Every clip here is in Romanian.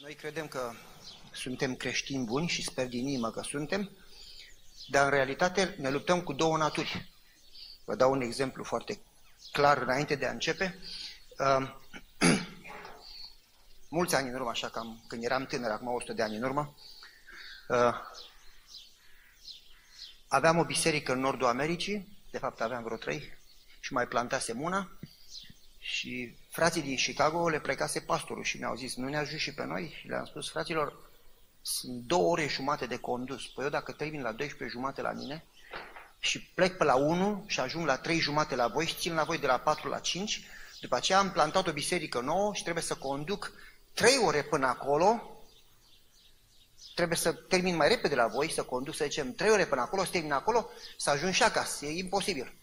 Noi credem că suntem creștini buni și sper din inimă că suntem, dar în realitate ne luptăm cu două naturi. Vă dau un exemplu foarte clar înainte de a începe. Uh, mulți ani în urmă, așa cam când eram tânăr, acum 100 de ani în urmă, uh, aveam o biserică în nordul Americii, de fapt aveam vreo trei, și mai plantasem una, și frații din Chicago le plecase pastorul și mi-au zis, nu ne ajut și pe noi? Și le-am spus, fraților, sunt două ore jumate de condus. Păi eu dacă termin la 12 jumate la mine și plec pe la 1 și ajung la 3 jumate la voi și țin la voi de la 4 la 5, după aceea am plantat o biserică nouă și trebuie să conduc 3 ore până acolo, trebuie să termin mai repede la voi, să conduc, să zicem, 3 ore până acolo, să termin acolo, să ajung și acasă. E imposibil.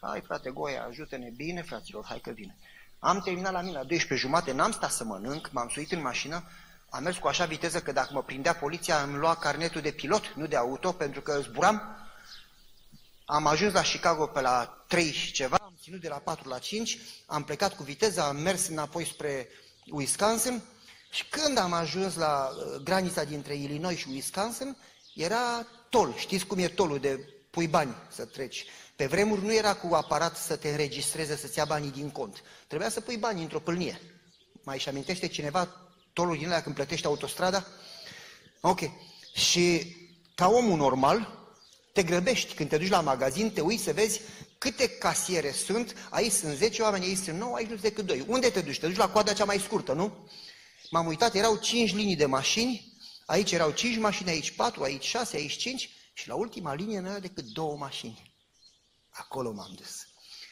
Hai, frate Goia, ajută-ne bine, fraților, hai că vine. Am terminat la mine la 12 jumate, n-am stat să mănânc, m-am suit în mașină, am mers cu așa viteză că dacă mă prindea poliția îmi lua carnetul de pilot, nu de auto, pentru că zburam. Am ajuns la Chicago pe la 3 și ceva, am ținut de la 4 la 5, am plecat cu viteză, am mers înapoi spre Wisconsin și când am ajuns la uh, granița dintre Illinois și Wisconsin, era tol. Știți cum e tolul de pui bani să treci. Pe vremuri nu era cu aparat să te înregistreze, să-ți ia banii din cont. Trebuia să pui banii într-o pâlnie. Mai își amintește cineva tolul din alea când plătești autostrada? Ok. Și ca omul normal, te grăbești când te duci la magazin, te uiți să vezi câte casiere sunt, aici sunt 10 oameni, aici sunt 9, aici nu sunt decât 2. Unde te duci? Te duci la coada cea mai scurtă, nu? M-am uitat, erau 5 linii de mașini, aici erau 5 mașini, aici 4, aici 6, aici 5 și la ultima linie nu era decât două mașini. Acolo m-am dus.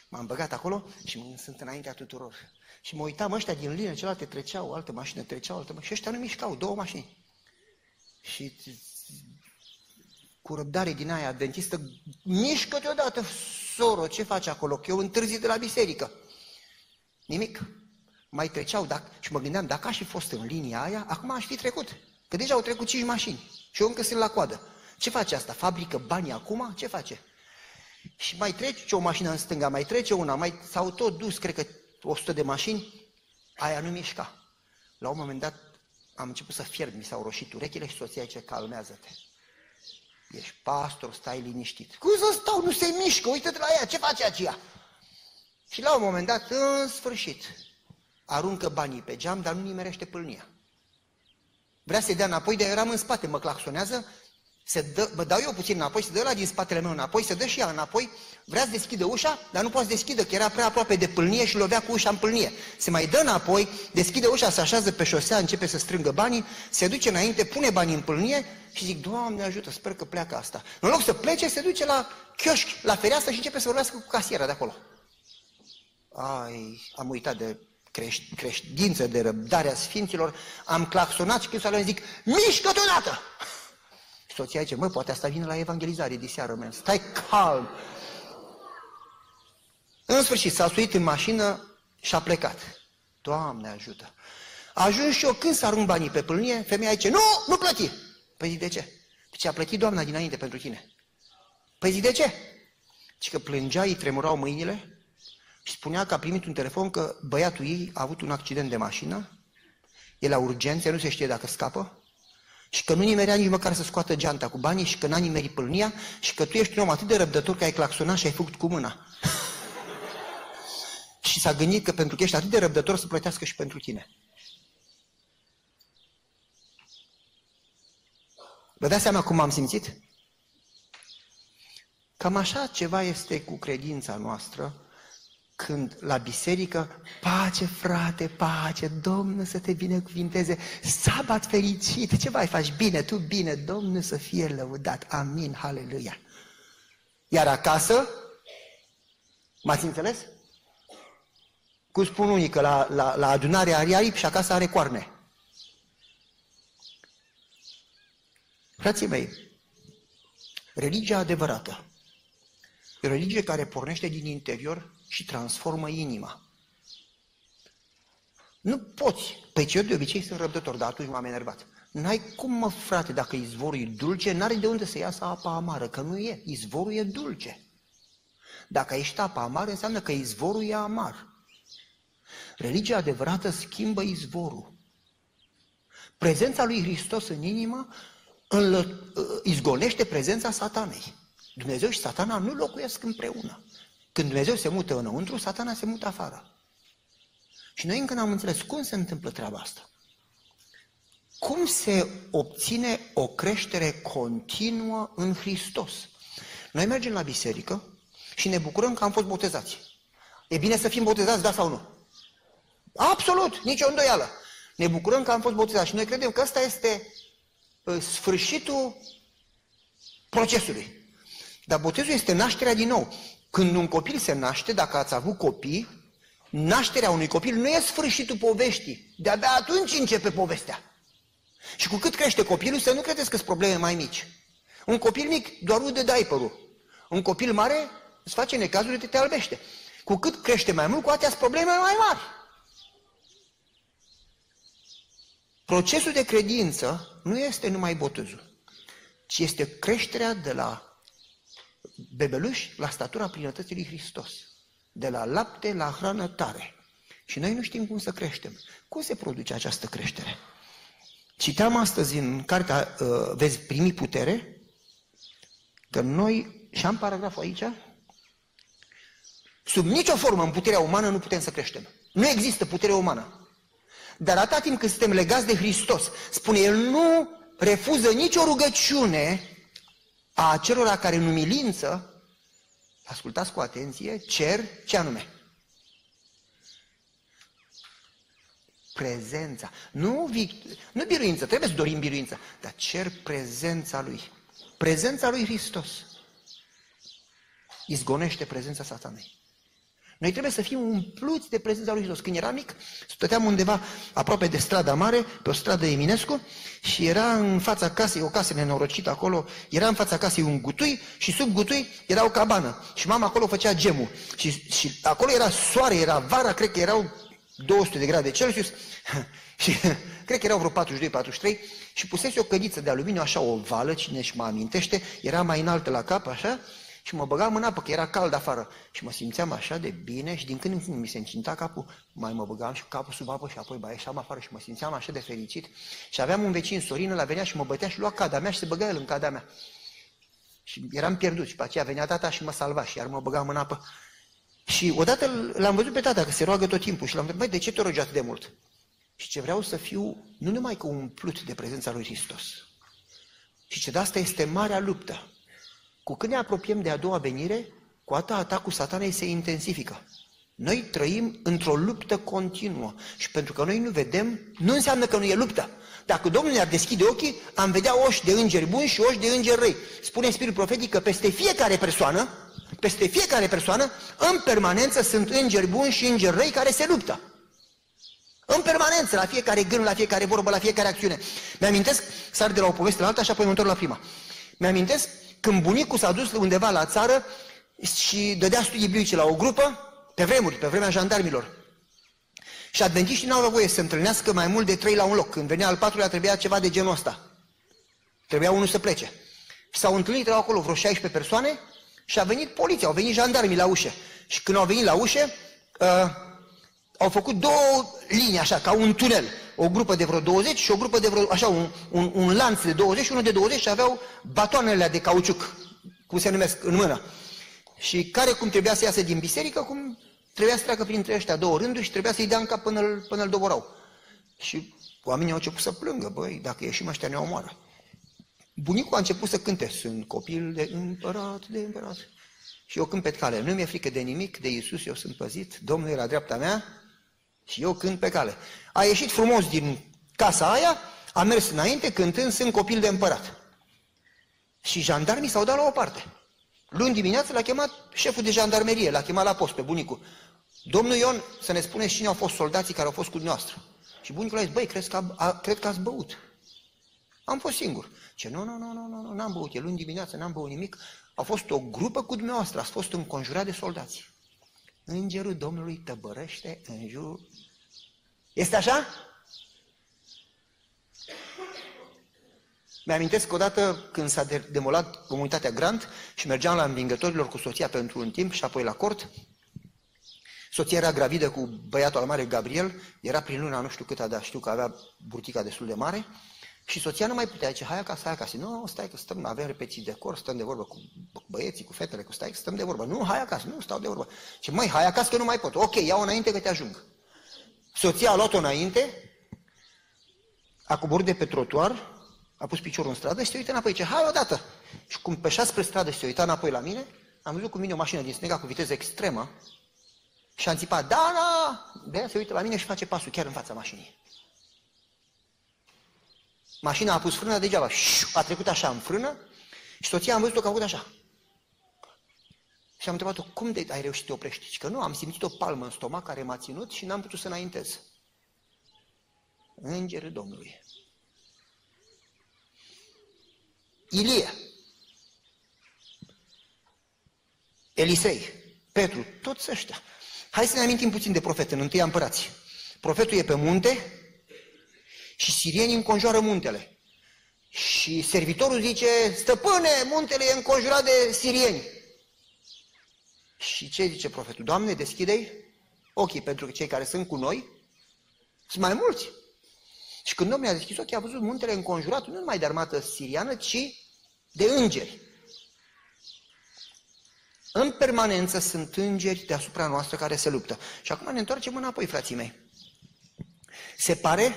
M-am băgat acolo și mă sunt înaintea tuturor. Și mă uitam, ăștia din linie, celelalte treceau, o altă mașină treceau, altă mașină. Și ăștia nu mișcau, două mașini. Și cu răbdare din aia adventistă, mișcă-te odată, soro, ce faci acolo? Că eu întârzi de la biserică. Nimic. Mai treceau dacă, și mă gândeam, dacă aș fi fost în linia aia, acum aș fi trecut. Că deja au trecut cinci mașini și eu încă sunt la coadă. Ce face asta? Fabrică bani acum? Ce face? Și mai trece o mașină în stânga, mai trece una, mai s-au tot dus, cred că 100 de mașini, aia nu mișca. La un moment dat am început să fierb, mi s-au roșit urechile și soția zice, calmează-te. Ești pastor, stai liniștit. Cum să stau? Nu se mișcă, uite-te la ea, ce face aceea? Și la un moment dat, în sfârșit, aruncă banii pe geam, dar nu nimerește pâlnia. Vrea să-i dea înapoi, dar eram în spate, mă claxonează se dă, mă dau eu puțin înapoi, se dă la din spatele meu înapoi, se dă și ea înapoi, vrea să deschide ușa, dar nu poate să deschidă, că era prea aproape de pâlnie și lovea cu ușa în pâlnie. Se mai dă înapoi, deschide ușa, se așează pe șosea, începe să strângă banii, se duce înainte, pune banii în pâlnie și zic, Doamne ajută, sper că pleacă asta. În loc să plece, se duce la chioșc, la fereastră și începe să vorbească cu casiera de acolo. Ai, am uitat de creș- creștință, de răbdarea sfinților, am claxonat și când să zic, mișcă-te odată! Soția zice, mă, poate asta vine la evangelizare de seară, mea. Stai calm. În sfârșit, s-a suit în mașină și a plecat. Doamne ajută. A ajuns și eu când să arunc banii pe pâlnie, femeia zice, nu, nu plăti. Păi zic, de ce? Ce a plătit doamna dinainte pentru tine. Păi zic, de ce? Și că plângea, îi tremurau mâinile și spunea că a primit un telefon că băiatul ei a avut un accident de mașină, e la urgențe, nu se știe dacă scapă, și că nu nimerea nici măcar să scoată geanta cu banii și că n-a nimerit pâlnia și că tu ești un om atât de răbdător că ai claxonat și ai făcut cu mâna. și s-a gândit că pentru că ești atât de răbdător să plătească și pentru tine. Vă dați seama cum am simțit? Cam așa ceva este cu credința noastră când la biserică, pace frate, pace, Domnul să te binecuvinteze, sabat fericit, ce mai faci? Bine, tu bine, Domnul să fie lăudat, amin, haleluia. Iar acasă, m-ați înțeles? Cum spun unii că la, la, la adunare are aripi și acasă are coarne. Frații mei, religia adevărată, e o religie care pornește din interior și transformă inima. Nu poți. Pe ce eu de obicei sunt răbdător, dar atunci m-am enervat. N-ai cum, mă, frate, dacă izvorul e dulce, n-are de unde să iasă apa amară, că nu e. Izvorul e dulce. Dacă ești apa amară, înseamnă că izvorul e amar. Religia adevărată schimbă izvorul. Prezența lui Hristos în inimă izgonește prezența satanei. Dumnezeu și satana nu locuiesc împreună. Când Dumnezeu se mută înăuntru, satana se mută afară. Și noi încă n-am înțeles cum se întâmplă treaba asta. Cum se obține o creștere continuă în Hristos? Noi mergem la biserică și ne bucurăm că am fost botezați. E bine să fim botezați, da sau nu? Absolut, nicio îndoială. Ne bucurăm că am fost botezați și noi credem că ăsta este uh, sfârșitul procesului. Dar botezul este nașterea din nou. Când un copil se naște, dacă ați avut copii, nașterea unui copil nu e sfârșitul poveștii. De-abia atunci începe povestea. Și cu cât crește copilul, să nu credeți că sunt probleme mai mici. Un copil mic doar de diaperul. Un copil mare îți face necazuri de te albește. Cu cât crește mai mult, cu atâtea probleme mai mari. Procesul de credință nu este numai botezul, ci este creșterea de la bebeluș la statura plinătății lui Hristos. De la lapte la hrană tare. Și noi nu știm cum să creștem. Cum se produce această creștere? Citeam astăzi în cartea uh, Vezi primi putere, că noi, și am paragraful aici, sub nicio formă în puterea umană nu putem să creștem. Nu există putere umană. Dar atâta timp când suntem legați de Hristos, spune El, nu refuză nicio rugăciune a celor care în umilință, ascultați cu atenție, cer ce anume? Prezența. Nu, vict- nu biruință, trebuie să dorim biruință, dar cer prezența Lui. Prezența Lui Hristos izgonește prezența satanei. Noi trebuie să fim umpluți de prezența lui Hristos. Când eram mic, stăteam undeva aproape de strada mare, pe o stradă Eminescu, și era în fața casei, o casă nenorocită acolo, era în fața casei un gutui și sub gutui era o cabană. Și mama acolo făcea gemul. Și, și acolo era soare, era vara, cred că erau 200 de grade Celsius și cred că erau vreo 42-43 și pusese o cădiță de aluminiu, așa o vală, cine își mă amintește, era mai înaltă la cap, așa, și mă băgam în apă, că era cald afară. Și mă simțeam așa de bine și din când în când mi se încinta capul, mai mă băgam și capul sub apă și apoi ba ieșeam afară și mă simțeam așa de fericit. Și aveam un vecin, Sorin, la venea și mă bătea și lua cada mea și se băga el în cada mea. Și eram pierdut și pe aceea venea tata și mă salva și iar mă băgam în apă. Și odată l-am văzut pe tata că se roagă tot timpul și l-am întrebat, de ce te rogi atât de mult? Și ce vreau să fiu nu numai că umplut de prezența lui Hristos, și ce de asta este marea luptă cu cât ne apropiem de a doua venire, cu atât atacul satanei se intensifică. Noi trăim într-o luptă continuă și pentru că noi nu vedem, nu înseamnă că nu e luptă. Dacă Domnul ne-ar deschide ochii, am vedea oși de îngeri buni și oși de îngeri răi. Spune Spiritul Profetic că peste fiecare persoană, peste fiecare persoană, în permanență sunt îngeri buni și îngeri răi care se luptă. În permanență, la fiecare gând, la fiecare vorbă, la fiecare acțiune. Mi-amintesc, sar de la o poveste la alta și apoi mă întorc la prima. Mi-amintesc când bunicul s-a dus undeva la țară și dădea studii biblice la o grupă, pe vremuri, pe vremea jandarmilor. Și adventiștii n-au avut voie să se întâlnească mai mult de trei la un loc. Când venea al patrulea, trebuia ceva de genul ăsta. Trebuia unul să plece. Și s-au întâlnit, erau acolo vreo 16 persoane și a venit poliția, au venit jandarmii la ușă. Și când au venit la ușă, uh, au făcut două linii, așa, ca un tunel o grupă de vreo 20 și o grupă de vreo, așa, un, un, un lanț de 20 și unul de 20 și aveau batoanele de cauciuc, cum se numesc, în mână. Și care cum trebuia să iasă din biserică, cum trebuia să treacă printre ăștia două rânduri și trebuia să-i dea în cap până îl, până îl doborau. Și oamenii au început să plângă, băi, dacă ieșim ăștia ne omoară. Bunicul a început să cânte, sunt copil de împărat, de împărat. Și eu cânt pe cale, nu mi-e frică de nimic, de Iisus eu sunt păzit, Domnul e la dreapta mea, și eu cânt pe cale. A ieșit frumos din casa aia, a mers înainte cântând Sunt copil de împărat. Și jandarmii s-au dat la o parte. Luni dimineață l-a chemat șeful de jandarmerie, l-a chemat la post pe bunicul. Domnul Ion, să ne spuneți cine au fost soldații care au fost cu dumneavoastră. Și bunicul a zis, băi, cred că, a, a, cred că ați băut. Am fost singur. Ce, nu, nu, nu, nu, nu, nu, n-am băut, e luni dimineață, n-am băut nimic. A fost o grupă cu dumneavoastră, ați fost înconjurat de soldați. Îngerul Domnului tăbărăște în jur. Este așa? Mi-amintesc că odată când s-a demolat comunitatea Grant și mergeam la învingătorilor cu soția pentru un timp și apoi la cort, Soția era gravidă cu băiatul al mare Gabriel, era prin luna nu știu cât dar știu că avea burtica destul de mare și soția nu mai putea zice, hai acasă, hai acasă. Nu, stai că stăm, avem repetiții de cor, stăm de vorbă cu băieții, cu fetele, cu stai, stăm de vorbă. Nu, hai acasă, nu, stau de vorbă. Ce mai hai acasă că nu mai pot. Ok, iau înainte că te ajung. Soția a luat-o înainte, a coborât de pe trotuar, a pus piciorul în stradă și se uită înapoi. Ce hai odată. Și cum pășea spre stradă și se uita înapoi la mine, am văzut cu mine o mașină din snega cu viteză extremă și am țipat, Dana! De aia se uită la mine și face pasul chiar în fața mașinii. Mașina a pus frână degeaba, a trecut așa în frână și soția am văzut-o că a făcut așa. Și am întrebat-o, cum de ai reușit să te oprești? Că nu, am simțit o palmă în stomac care m-a ținut și n-am putut să înaintez. Îngerul Domnului. Ilie, Elisei, Petru, toți ăștia. Hai să ne amintim puțin de profet în întâia împărați. Profetul e pe munte și sirienii înconjoară muntele. Și servitorul zice, stăpâne, muntele e înconjurat de sirieni. Și ce zice profetul? Doamne, deschide-i ochii pentru că cei care sunt cu noi sunt mai mulți. Și când Domnul a deschis ochii, a văzut muntele înconjurat nu numai de armată siriană, ci de îngeri. În permanență sunt îngeri deasupra noastră care se luptă. Și acum ne întoarcem înapoi, frații mei. Se pare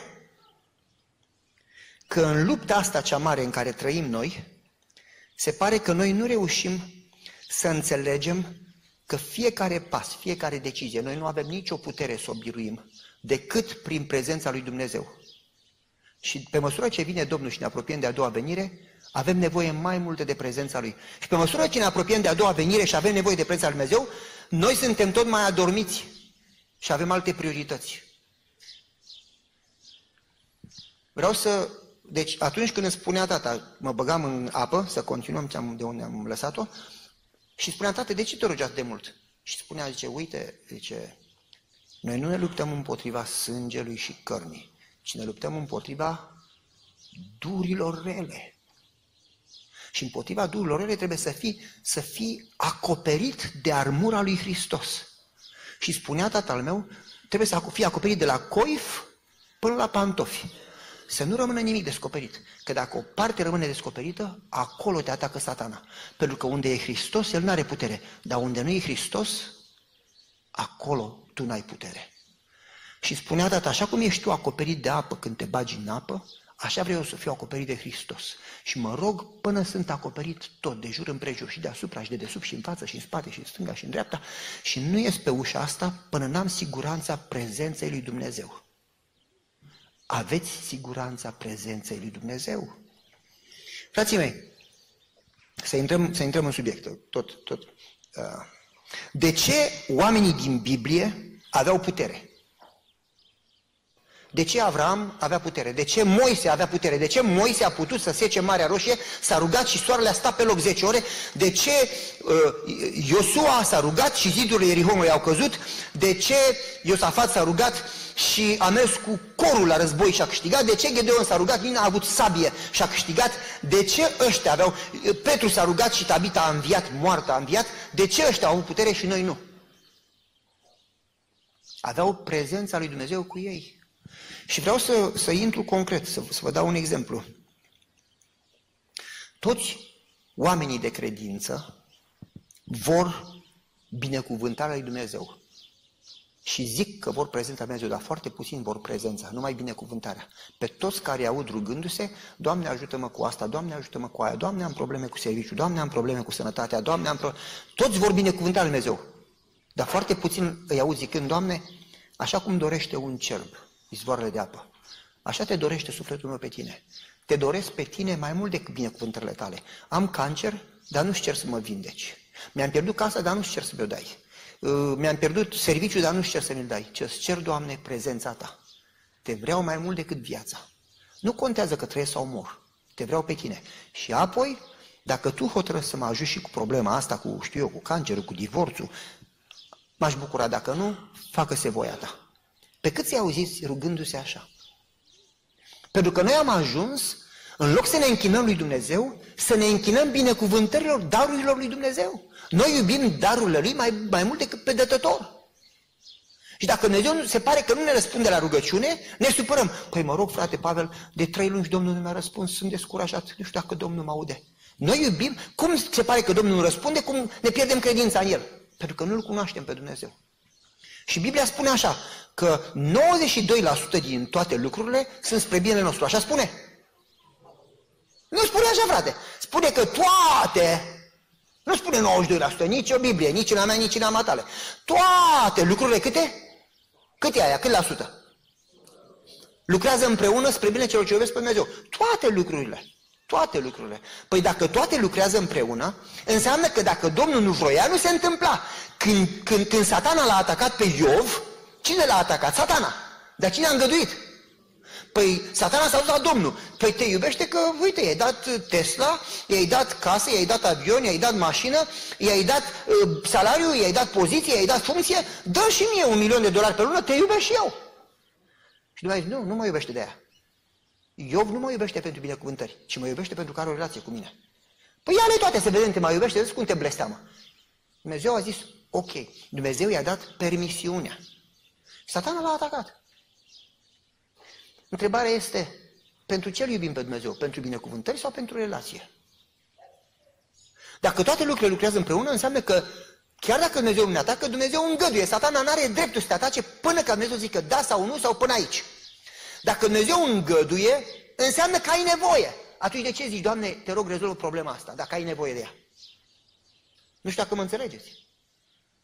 că în lupta asta cea mare în care trăim noi, se pare că noi nu reușim să înțelegem că fiecare pas, fiecare decizie, noi nu avem nicio putere să o biruim decât prin prezența lui Dumnezeu. Și pe măsură ce vine Domnul și ne apropiem de a doua venire, avem nevoie mai multe de prezența Lui. Și pe măsură ce ne apropiem de a doua venire și avem nevoie de prezența Lui Dumnezeu, noi suntem tot mai adormiți și avem alte priorități. Vreau să... Deci atunci când îmi spunea tata, mă băgam în apă, să continuăm de unde am lăsat-o, și spunea, tată, de ce te rogi atât de mult? Și spunea, zice, uite, zice, noi nu ne luptăm împotriva sângelui și cărnii, ci ne luptăm împotriva durilor rele. Și împotriva duhurilor rele trebuie să fii, să fii acoperit de armura lui Hristos. Și spunea tatăl meu, trebuie să fii acoperit de la coif până la pantofi. Să nu rămână nimic descoperit. Că dacă o parte rămâne descoperită, acolo te atacă satana. Pentru că unde e Hristos, El nu are putere. Dar unde nu e Hristos, acolo tu n-ai putere. Și spunea tata, așa cum ești tu acoperit de apă când te bagi în apă, Așa vreau să fiu acoperit de Hristos. Și mă rog până sunt acoperit tot, de jur împrejur și deasupra și de desubt și în față și în spate și în stânga și în dreapta și nu ies pe ușa asta până n-am siguranța prezenței lui Dumnezeu. Aveți siguranța prezenței lui Dumnezeu? Frații mei, să intrăm, să intrăm în subiect, tot, tot. Uh, de ce oamenii din Biblie aveau putere? De ce Avram avea putere? De ce Moise avea putere? De ce Moise a putut să sece Marea Roșie? S-a rugat și soarele a stat pe loc 10 ore? De ce uh, Iosua s-a rugat și zidurile Ierihonului au căzut? De ce Iosafat s-a rugat și a mers cu corul la război și a câștigat? De ce Gedeon s-a rugat? Nina a avut sabie și a câștigat? De ce ăștia aveau... Petru s-a rugat și Tabita a înviat, moartă a înviat? De ce ăștia au avut putere și noi nu? Aveau prezența lui Dumnezeu cu ei. Și vreau să, să intru concret, să, să vă dau un exemplu. Toți oamenii de credință vor binecuvântarea lui Dumnezeu. Și zic că vor prezența Dumnezeu, dar foarte puțin vor prezența, numai binecuvântarea. Pe toți care aud rugându-se, Doamne ajută-mă cu asta, Doamne ajută-mă cu aia, Doamne am probleme cu serviciu, Doamne am probleme cu sănătatea, Doamne am probleme... Toți vor binecuvânta lui Dumnezeu. Dar foarte puțin îi aud zicând, Doamne, așa cum dorește un cerb izvoarele de apă. Așa te dorește sufletul meu pe tine. Te doresc pe tine mai mult decât binecuvântările tale. Am cancer, dar nu-ți cer să mă vindeci. Mi-am pierdut casa, dar nu-ți cer să mi-o dai. Uh, mi-am pierdut serviciul, dar nu-ți cer să mi-l dai. Ce-ți cer, Doamne, prezența Ta. Te vreau mai mult decât viața. Nu contează că trăiesc sau mor. Te vreau pe tine. Și apoi, dacă tu hotărăști să mă ajut și cu problema asta, cu, știu eu, cu cancerul, cu divorțul, m-aș bucura. Dacă nu, facă-se voia ta. Pe cât ți auziți rugându-se așa? Pentru că noi am ajuns, în loc să ne închinăm lui Dumnezeu, să ne închinăm binecuvântărilor, darurilor lui Dumnezeu. Noi iubim darurile lui mai, mai mult decât pe dătător. Și dacă Dumnezeu se pare că nu ne răspunde la rugăciune, ne supărăm. Păi mă rog, frate Pavel, de trei luni Domnul nu mi-a răspuns, sunt descurajat, nu știu dacă Domnul mă aude. Noi iubim, cum se pare că Domnul nu răspunde, cum ne pierdem credința în El? Pentru că nu-L cunoaștem pe Dumnezeu. Și Biblia spune așa, că 92% din toate lucrurile sunt spre binele nostru. Așa spune? Nu spune așa, frate. Spune că toate, nu spune 92%, nici o Biblie, nici în a mea, nici în a mea tale. Toate lucrurile câte? Cât e aia? Cât la sută? Lucrează împreună spre bine celor ce iubesc pe Dumnezeu. Toate lucrurile. Toate lucrurile. Păi dacă toate lucrează împreună, înseamnă că dacă Domnul nu vroia, nu se întâmpla. Când, când, când satana l-a atacat pe Iov, cine l-a atacat? Satana. Dar cine a îngăduit? Păi satana s-a dus la Domnul. Păi te iubește că, uite, i-ai dat Tesla, i-ai dat casă, i-ai dat avion, i-ai dat mașină, i-ai dat uh, salariu, i-ai dat poziție, i-ai dat funcție, dă și mie un milion de dolari pe lună, te iubesc și eu. Și Dumnezeu nu, nu mă iubește de aia. Iov nu mă iubește pentru binecuvântări, ci mă iubește pentru că are o relație cu mine. Păi ia toate să vedem, te mai iubește, vezi cum te blesteamă. Dumnezeu a zis, ok, Dumnezeu i-a dat permisiunea. Satana l-a atacat. Întrebarea este, pentru ce îl iubim pe Dumnezeu? Pentru binecuvântări sau pentru relație? Dacă toate lucrurile lucrează împreună, înseamnă că chiar dacă Dumnezeu ne atacă, Dumnezeu îngăduie. Satana nu are dreptul să te atace până ca Dumnezeu zică da sau nu sau până aici. Dacă Dumnezeu îngăduie, înseamnă că ai nevoie. Atunci de ce zici, Doamne, te rog, rezolvă problema asta, dacă ai nevoie de ea? Nu știu dacă mă înțelegeți.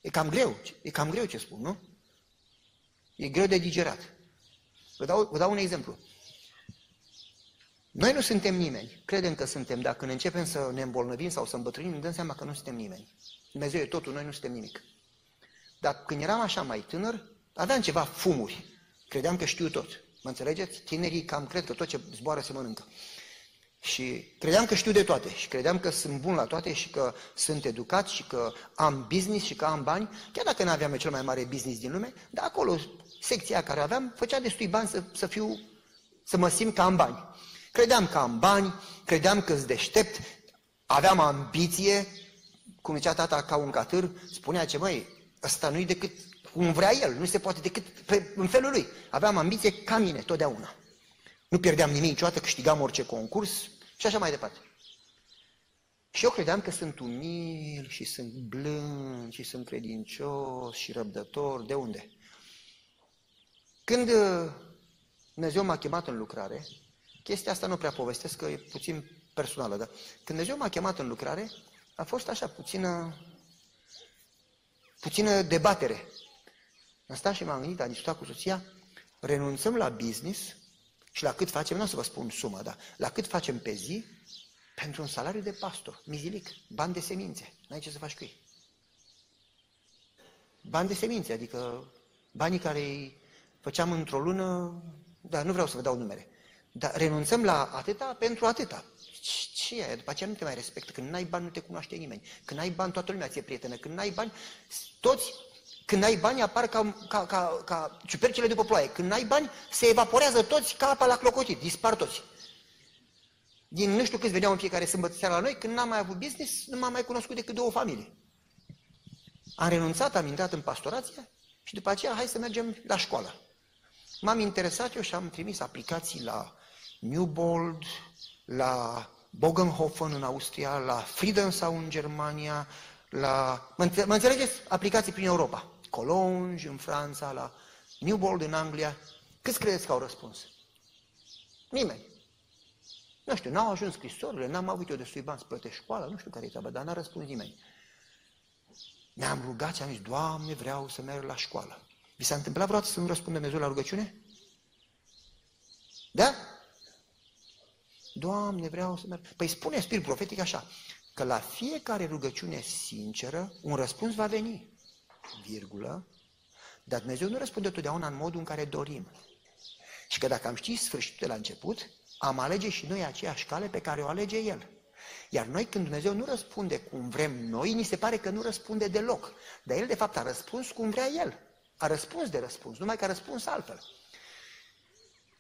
E cam greu, e cam greu ce spun, nu? E greu de digerat. Vă dau, vă dau un exemplu. Noi nu suntem nimeni. Credem că suntem, dar când începem să ne îmbolnăvim sau să îmbătrânim, ne dăm seama că nu suntem nimeni. Dumnezeu e totul, noi nu suntem nimic. Dar când eram așa mai tânăr, aveam ceva fumuri. Credeam că știu tot. Mă înțelegeți? Tinerii cam cred că tot ce zboară se mănâncă. Și credeam că știu de toate și credeam că sunt bun la toate și că sunt educat și că am business și că am bani, chiar dacă nu aveam cel mai mare business din lume, dar acolo, secția care aveam, făcea destui bani să, să fiu, să mă simt că am bani. Credeam că am bani, credeam că sunt deștept, aveam ambiție, cum zicea tata ca un catâr, spunea ce, măi, ăsta nu-i decât cum vrea el, nu se poate decât pe, în felul lui. Aveam ambiție ca mine, totdeauna. Nu pierdeam nimic niciodată, câștigam orice concurs și așa mai departe. Și eu credeam că sunt umil și sunt blând și sunt credincios și răbdător. De unde? Când uh, Dumnezeu m-a chemat în lucrare, chestia asta nu prea povestesc, că e puțin personală, dar când Dumnezeu m-a chemat în lucrare, a fost așa, puțină, puțină debatere. Am stat și m-am gândit, am discutat cu soția, renunțăm la business și la cât facem, nu o să vă spun suma, dar la cât facem pe zi, pentru un salariu de pastor, mizilic, bani de semințe, n-ai ce să faci cu ei. Bani de semințe, adică banii care îi făceam într-o lună, dar nu vreau să vă dau numere, dar renunțăm la atâta pentru atâta. Ce e? După aceea nu te mai respectă. Când n-ai bani, nu te cunoaște nimeni. Când ai bani, toată lumea ți-e prietenă. Când n-ai bani, toți când ai bani, apar ca, ca, ca, ca ciupercile după ploaie. Când ai bani, se evaporează toți ca apa la clocotit, dispar toți. Din nu știu câți veneau în fiecare sâmbătă seara la noi, când n-am mai avut business, nu m-am mai cunoscut decât două familii. Am renunțat, am intrat în pastorație și după aceea hai să mergem la școală. M-am interesat eu și am trimis aplicații la Newbold, la Bogenhofen în Austria, la Friedensau în Germania, la... Mă înțelegeți? Aplicații prin Europa. Colonge în Franța, la Newbold în Anglia. Câți credeți că au răspuns? Nimeni. Nu știu, n-au ajuns scrisorile, n-am avut eu destui bani să plătesc școala, nu știu care e treaba, dar n-a răspuns nimeni. Ne-am rugat și am zis, Doamne, vreau să merg la școală. Vi s-a întâmplat vreodată să nu răspundă Dumnezeu la rugăciune? Da? Doamne, vreau să merg. Păi spune spirit profetic așa, că la fiecare rugăciune sinceră un răspuns va veni virgulă, dar Dumnezeu nu răspunde totdeauna în modul în care dorim. Și că dacă am ști sfârșitul de la început, am alege și noi aceeași cale pe care o alege El. Iar noi când Dumnezeu nu răspunde cum vrem noi, ni se pare că nu răspunde deloc. Dar El de fapt a răspuns cum vrea El. A răspuns de răspuns, numai că a răspuns altfel.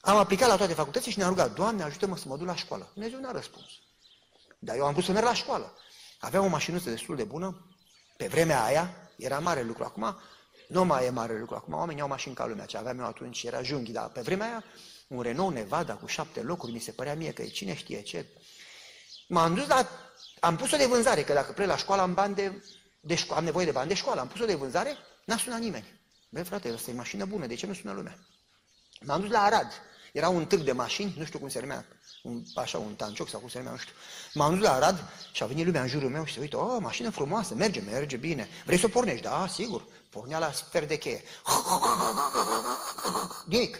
Am aplicat la toate facultățile și ne-am rugat, Doamne, ajută-mă să mă duc la școală. Dumnezeu n-a răspuns. Dar eu am vrut să merg la școală. Aveam o mașinuță destul de bună, pe vremea aia, era mare lucru. Acum, Nu mai e mare lucru. Acum oamenii au mașini ca lumea. Ce aveam eu atunci era junghi, dar pe vremea aia un Renault Nevada cu șapte locuri, mi se părea mie că e cine știe ce. M-am dus la... Am pus-o de vânzare, că dacă plec la școală am bani de, de șco- am nevoie de bani de școală. Am pus-o de vânzare, n-a sunat nimeni. Băi frate, asta e mașină bună, de ce nu sună lumea? M-am dus la Arad. Era un târg de mașini, nu știu cum se numea, un, așa, un tancioc sau cum se numea, nu știu. M-am dus la Arad și a venit lumea în jurul meu și se uită, oh, mașină frumoasă, merge, merge bine. Vrei să o pornești? Da, sigur. Pornea la sper de cheie. Nimic.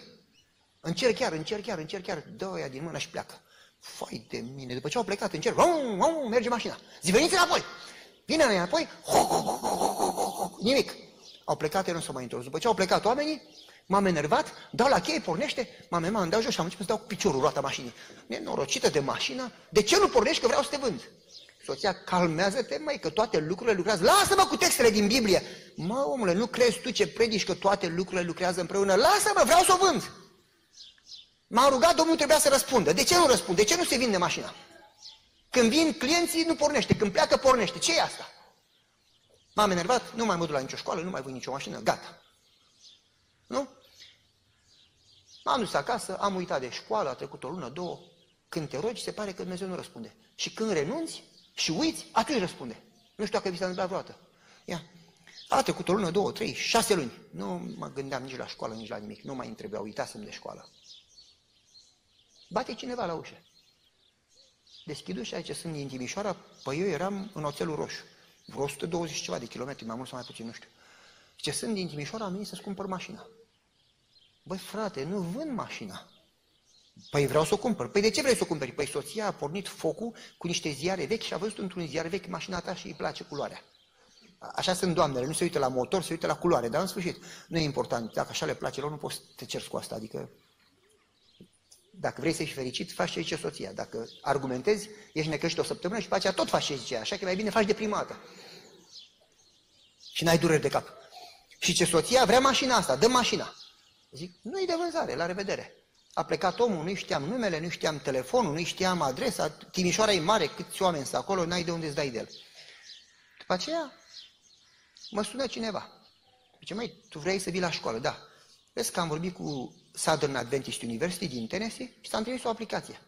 Încerc chiar, încerc chiar, încerc chiar, dă din mână și pleacă. Fai de mine, după ce au plecat, încerc, om, om, merge mașina. Zi, veniți înapoi! Vine înapoi, nimic. Au plecat, el nu s-au mai întors. După ce au plecat oamenii, m-am enervat, dau la cheie, pornește, m-am m dau jos și am început să dau cu piciorul roata mașinii. Nenorocită de mașină, de ce nu pornești că vreau să te vând? Soția, calmează-te, mai că toate lucrurile lucrează. Lasă-mă cu textele din Biblie. Mă, omule, nu crezi tu ce predici că toate lucrurile lucrează împreună? Lasă-mă, vreau să o vând. M-a rugat, Domnul trebuia să răspundă. De ce nu răspunde? De ce nu se vinde mașina? Când vin clienții, nu pornește. Când pleacă, pornește. Ce e asta? M-am enervat, nu mai mă duc la nicio școală, nu mai vând nicio mașină, gata. Nu? M-am dus acasă, am uitat de școală, a trecut o lună, două. Când te rogi, se pare că Dumnezeu nu răspunde. Și când renunți și uiți, atunci răspunde. Nu știu dacă vi s-a întâmplat vreodată. Ia. A trecut o lună, două, trei, șase luni. Nu mă gândeam nici la școală, nici la nimic. Nu mai îmi trebuia, uitasem de școală. Bate cineva la ușă. Deschid ușa, ce sunt din Timișoara, păi eu eram în oțelul roșu. Vreo 120 ceva de kilometri, mai mult sau mai puțin, nu știu. Ce sunt din Timișoara, am venit să-ți cumpăr mașina. Băi, frate, nu vând mașina. Păi vreau să o cumpăr. Păi de ce vrei să o cumperi? Păi soția a pornit focul cu niște ziare vechi și a văzut într-un ziar vechi mașina ta și îi place culoarea. Așa sunt doamnele, nu se uită la motor, se uită la culoare, dar în sfârșit nu e important. Dacă așa le place lor, nu poți să te cerți cu asta. Adică dacă vrei să ești fericit, faci ce zice soția. Dacă argumentezi, ești necășit o săptămână și pe aceea tot faci ce zice Așa că mai bine faci de prima dată. Și n-ai dureri de cap. Și ce soția vrea mașina asta, dă mașina. Zic, nu-i de vânzare, la revedere. A plecat omul, nu știam numele, nu știam telefonul, nu știam adresa, Timișoara e mare, câți oameni sunt acolo, n-ai de unde îți dai de el. După aceea, mă sună cineva. Zice, măi, tu vrei să vii la școală? Da. Vezi că am vorbit cu Southern Adventist University din Tennessee și s-am trimis o aplicație.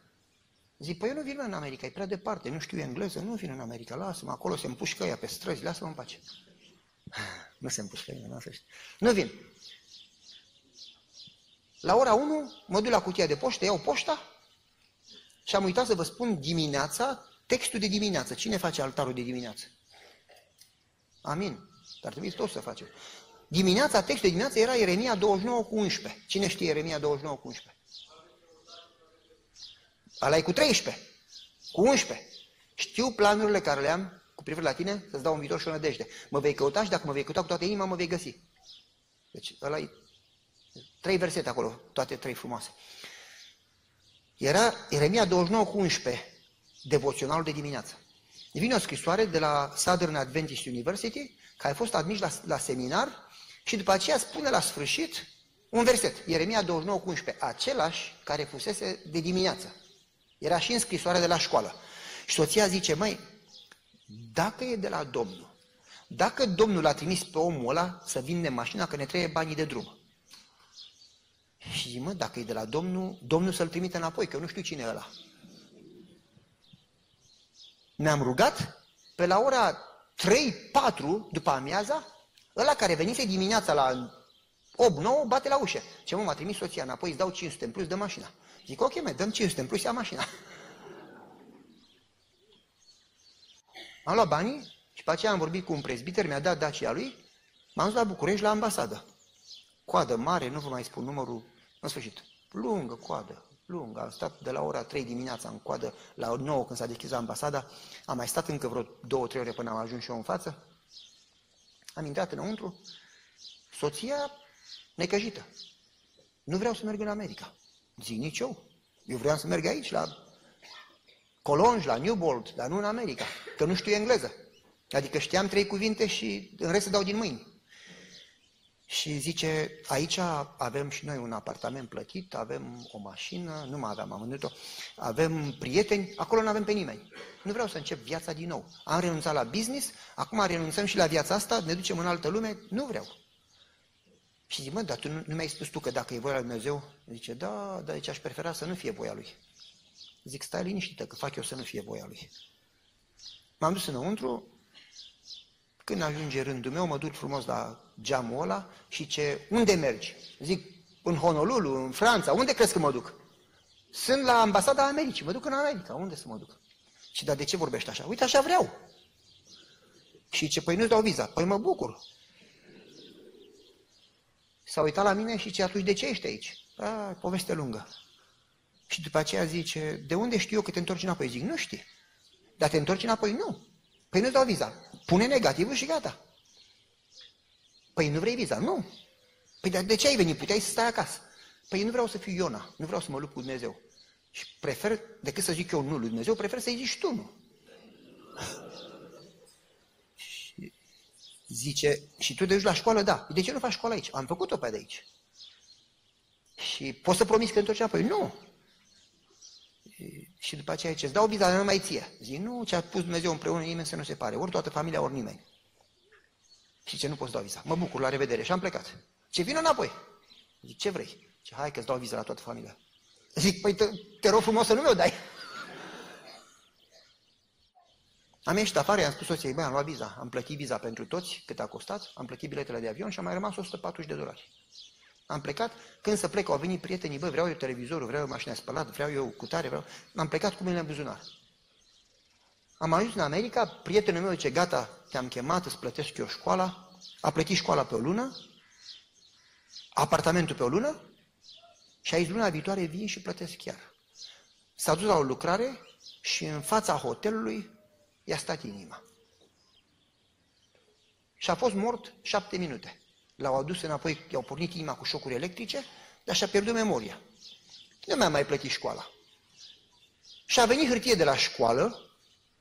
Zic, păi eu nu vin în America, e prea departe, nu știu engleză, nu vin în America, lasă-mă, acolo se împușcă ea pe străzi, lasă-mă în pace. Nu se împușcă ea, lasă Nu vin. La ora 1 mă duc la cutia de poștă, iau poșta și am uitat să vă spun dimineața, textul de dimineață. Cine face altarul de dimineață? Amin. Dar trebuie tot să facem. Dimineața, textul de dimineață era Ieremia 29 cu 11. Cine știe Ieremia 29 cu 11? Ala e cu 13, cu 11. Știu planurile care le-am cu privire la tine, să-ți dau un viitor și o nădejde. Mă vei căuta și dacă mă vei căuta cu toată inima, mă vei găsi. Deci ăla e trei versete acolo, toate trei frumoase. Era Ieremia 29 cu 11, devoționalul de dimineață. Vine o scrisoare de la Southern Adventist University, care a fost admis la, la seminar și după aceea spune la sfârșit un verset, Ieremia 29 cu 11, același care fusese de dimineață. Era și în scrisoarea de la școală. Și soția zice, măi, dacă e de la Domnul, dacă Domnul a trimis pe omul ăla să vinde mașina, că ne trebuie banii de drum. Și zic, mă, dacă e de la Domnul, Domnul să-l trimite înapoi, că eu nu știu cine e ăla. Ne-am rugat, pe la ora 3-4 după amiaza, ăla care venise dimineața la 8-9, bate la ușă. Ce mă, m-a trimis soția înapoi, îți dau 500 în plus de mașina. Zic, ok, mai dăm 500 în plus, ia mașina. Am luat banii și pe aceea am vorbit cu un prezbiter, mi-a dat Dacia lui, m-am dus la București, la ambasadă. Coadă mare, nu vă mai spun numărul, în sfârșit, lungă coadă, lungă. Am stat de la ora 3 dimineața în coadă, la 9 când s-a deschis ambasada, am mai stat încă vreo două, trei ore până am ajuns și eu în față. Am intrat înăuntru, soția necăjită. Nu vreau să merg în America. Zic nici eu. Eu vreau să merg aici, la Colonj, la Newbold, dar nu în America, că nu știu engleză. Adică știam trei cuvinte și în rest să dau din mâini. Și zice, aici avem și noi un apartament plătit, avem o mașină, nu mai aveam, am vândut-o, avem prieteni, acolo nu avem pe nimeni. Nu vreau să încep viața din nou. Am renunțat la business, acum renunțăm și la viața asta, ne ducem în altă lume, nu vreau. Și zic, mă, dar tu nu, nu mi-ai spus tu că dacă e voia lui Dumnezeu? Zice, da, dar de deci aș prefera să nu fie voia lui. Zic, stai liniștită, că fac eu să nu fie voia lui. M-am dus înăuntru, când ajunge rândul meu, mă duc frumos la geamul ăla și ce, unde mergi? Zic, în Honolulu, în Franța, unde crezi că mă duc? Sunt la ambasada Americii, mă duc în America, unde să mă duc? Și dar de ce vorbești așa? Uite, așa vreau. Și ce, păi nu-ți dau viza. Păi mă bucur. S-a uitat la mine și ce atunci de ce ești aici? A, poveste lungă. Și după aceea zice, de unde știu eu că te întorci înapoi? Zic, nu știi. Dar te întorci înapoi? Nu. Păi nu-ți dau viza. Pune negativul și gata. Păi nu vrei viza? Nu. Păi dar de ce ai venit? Puteai să stai acasă. Păi nu vreau să fiu Iona, nu vreau să mă lupt cu Dumnezeu. Și prefer, decât să zic eu nu lui Dumnezeu, prefer să-i zici tu nu. Și zice, și tu te duci la școală? Da. De ce nu faci școală aici? Am făcut-o pe de aici. Și poți să promiți că întorci înapoi? Nu. Și după aceea ce îți dau viza, nu mai ție. Zic, nu, ce a pus Dumnezeu împreună, nimeni să nu se pare. Ori toată familia, ori nimeni. Și ce nu poți da viza. Mă bucur, la revedere. Și am plecat. Ce vină înapoi? Zic, ce vrei? Ce hai că-ți dau viza la toată familia. Zic, păi te, te rog frumos să nu mi-o dai. Am ieșit afară, i-am spus soției, băi, am luat viza, am plătit viza pentru toți, cât a costat, am plătit biletele de avion și am mai rămas 140 de dolari. Am plecat, când să plec, au venit prietenii, bă, vreau eu televizorul, vreau eu mașina spălat, vreau eu cutare, vreau... Am plecat cu mine în buzunar. Am ajuns în America, prietenul meu zice, gata, te-am chemat, îți plătesc eu școala, a plătit școala pe o lună, apartamentul pe o lună și aici luna viitoare vin și plătesc chiar. S-a dus la o lucrare și în fața hotelului i-a stat inima. Și a fost mort șapte minute. L-au adus înapoi, i-au pornit inima cu șocuri electrice, dar și-a pierdut memoria. Nu mi-a mai plătit școala. Și a venit hârtie de la școală,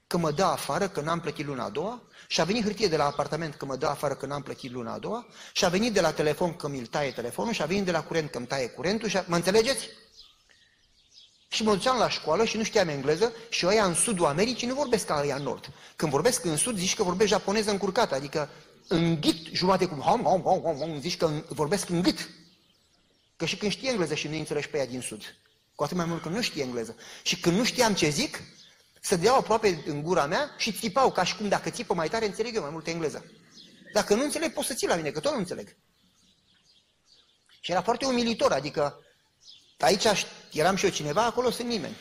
că mă dă afară, că n-am plătit luna a doua, și a venit hârtie de la apartament că mă dă afară că n-am plătit luna a doua, și a venit de la telefon că mi-l taie telefonul, și a venit de la curent că îmi taie curentul, și a... mă înțelegeți? Și mă duceam la școală și nu știam engleză și ăia în sudul Americii nu vorbesc ca ăia în nord. Când vorbesc în sud, zici că vorbesc japoneză încurcată, adică în ghit jumate cum hom, hom, hom, hom, hom, zici că vorbesc în gât. Că și când știi engleză și nu înțelegi pe ea din sud. Cu atât mai mult că nu știe engleză. Și când nu știam ce zic, să deau aproape în gura mea și țipau, ca și cum dacă țipă mai tare, înțeleg eu mai mult engleză. Dacă nu înțeleg, poți să ții la mine, că tot nu înțeleg. Și era foarte umilitor, adică aici eram și eu cineva, acolo sunt nimeni.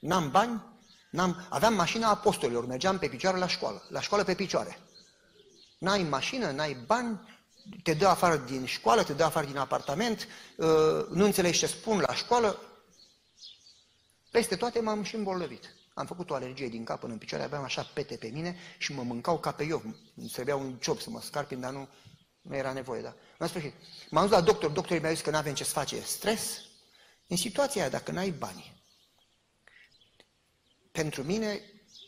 N-am bani, n-am, aveam mașina apostolilor, mergeam pe picioare la școală, la școală pe picioare. N-ai mașină, n-ai bani, te dă afară din școală, te dă afară din apartament, uh, nu înțelegi ce spun la școală. Peste toate m-am și îmbolnăvit. Am făcut o alergie din cap până în picioare, aveam așa pete pe mine și mă mâncau ca pe eu. Îmi trebuia un job să mă scarpin, dar nu, nu era nevoie. Da. În sfârșit, m-am dus la doctor, doctorul mi-a zis că nu avem ce să face stres. În situația aia, dacă n-ai bani, pentru mine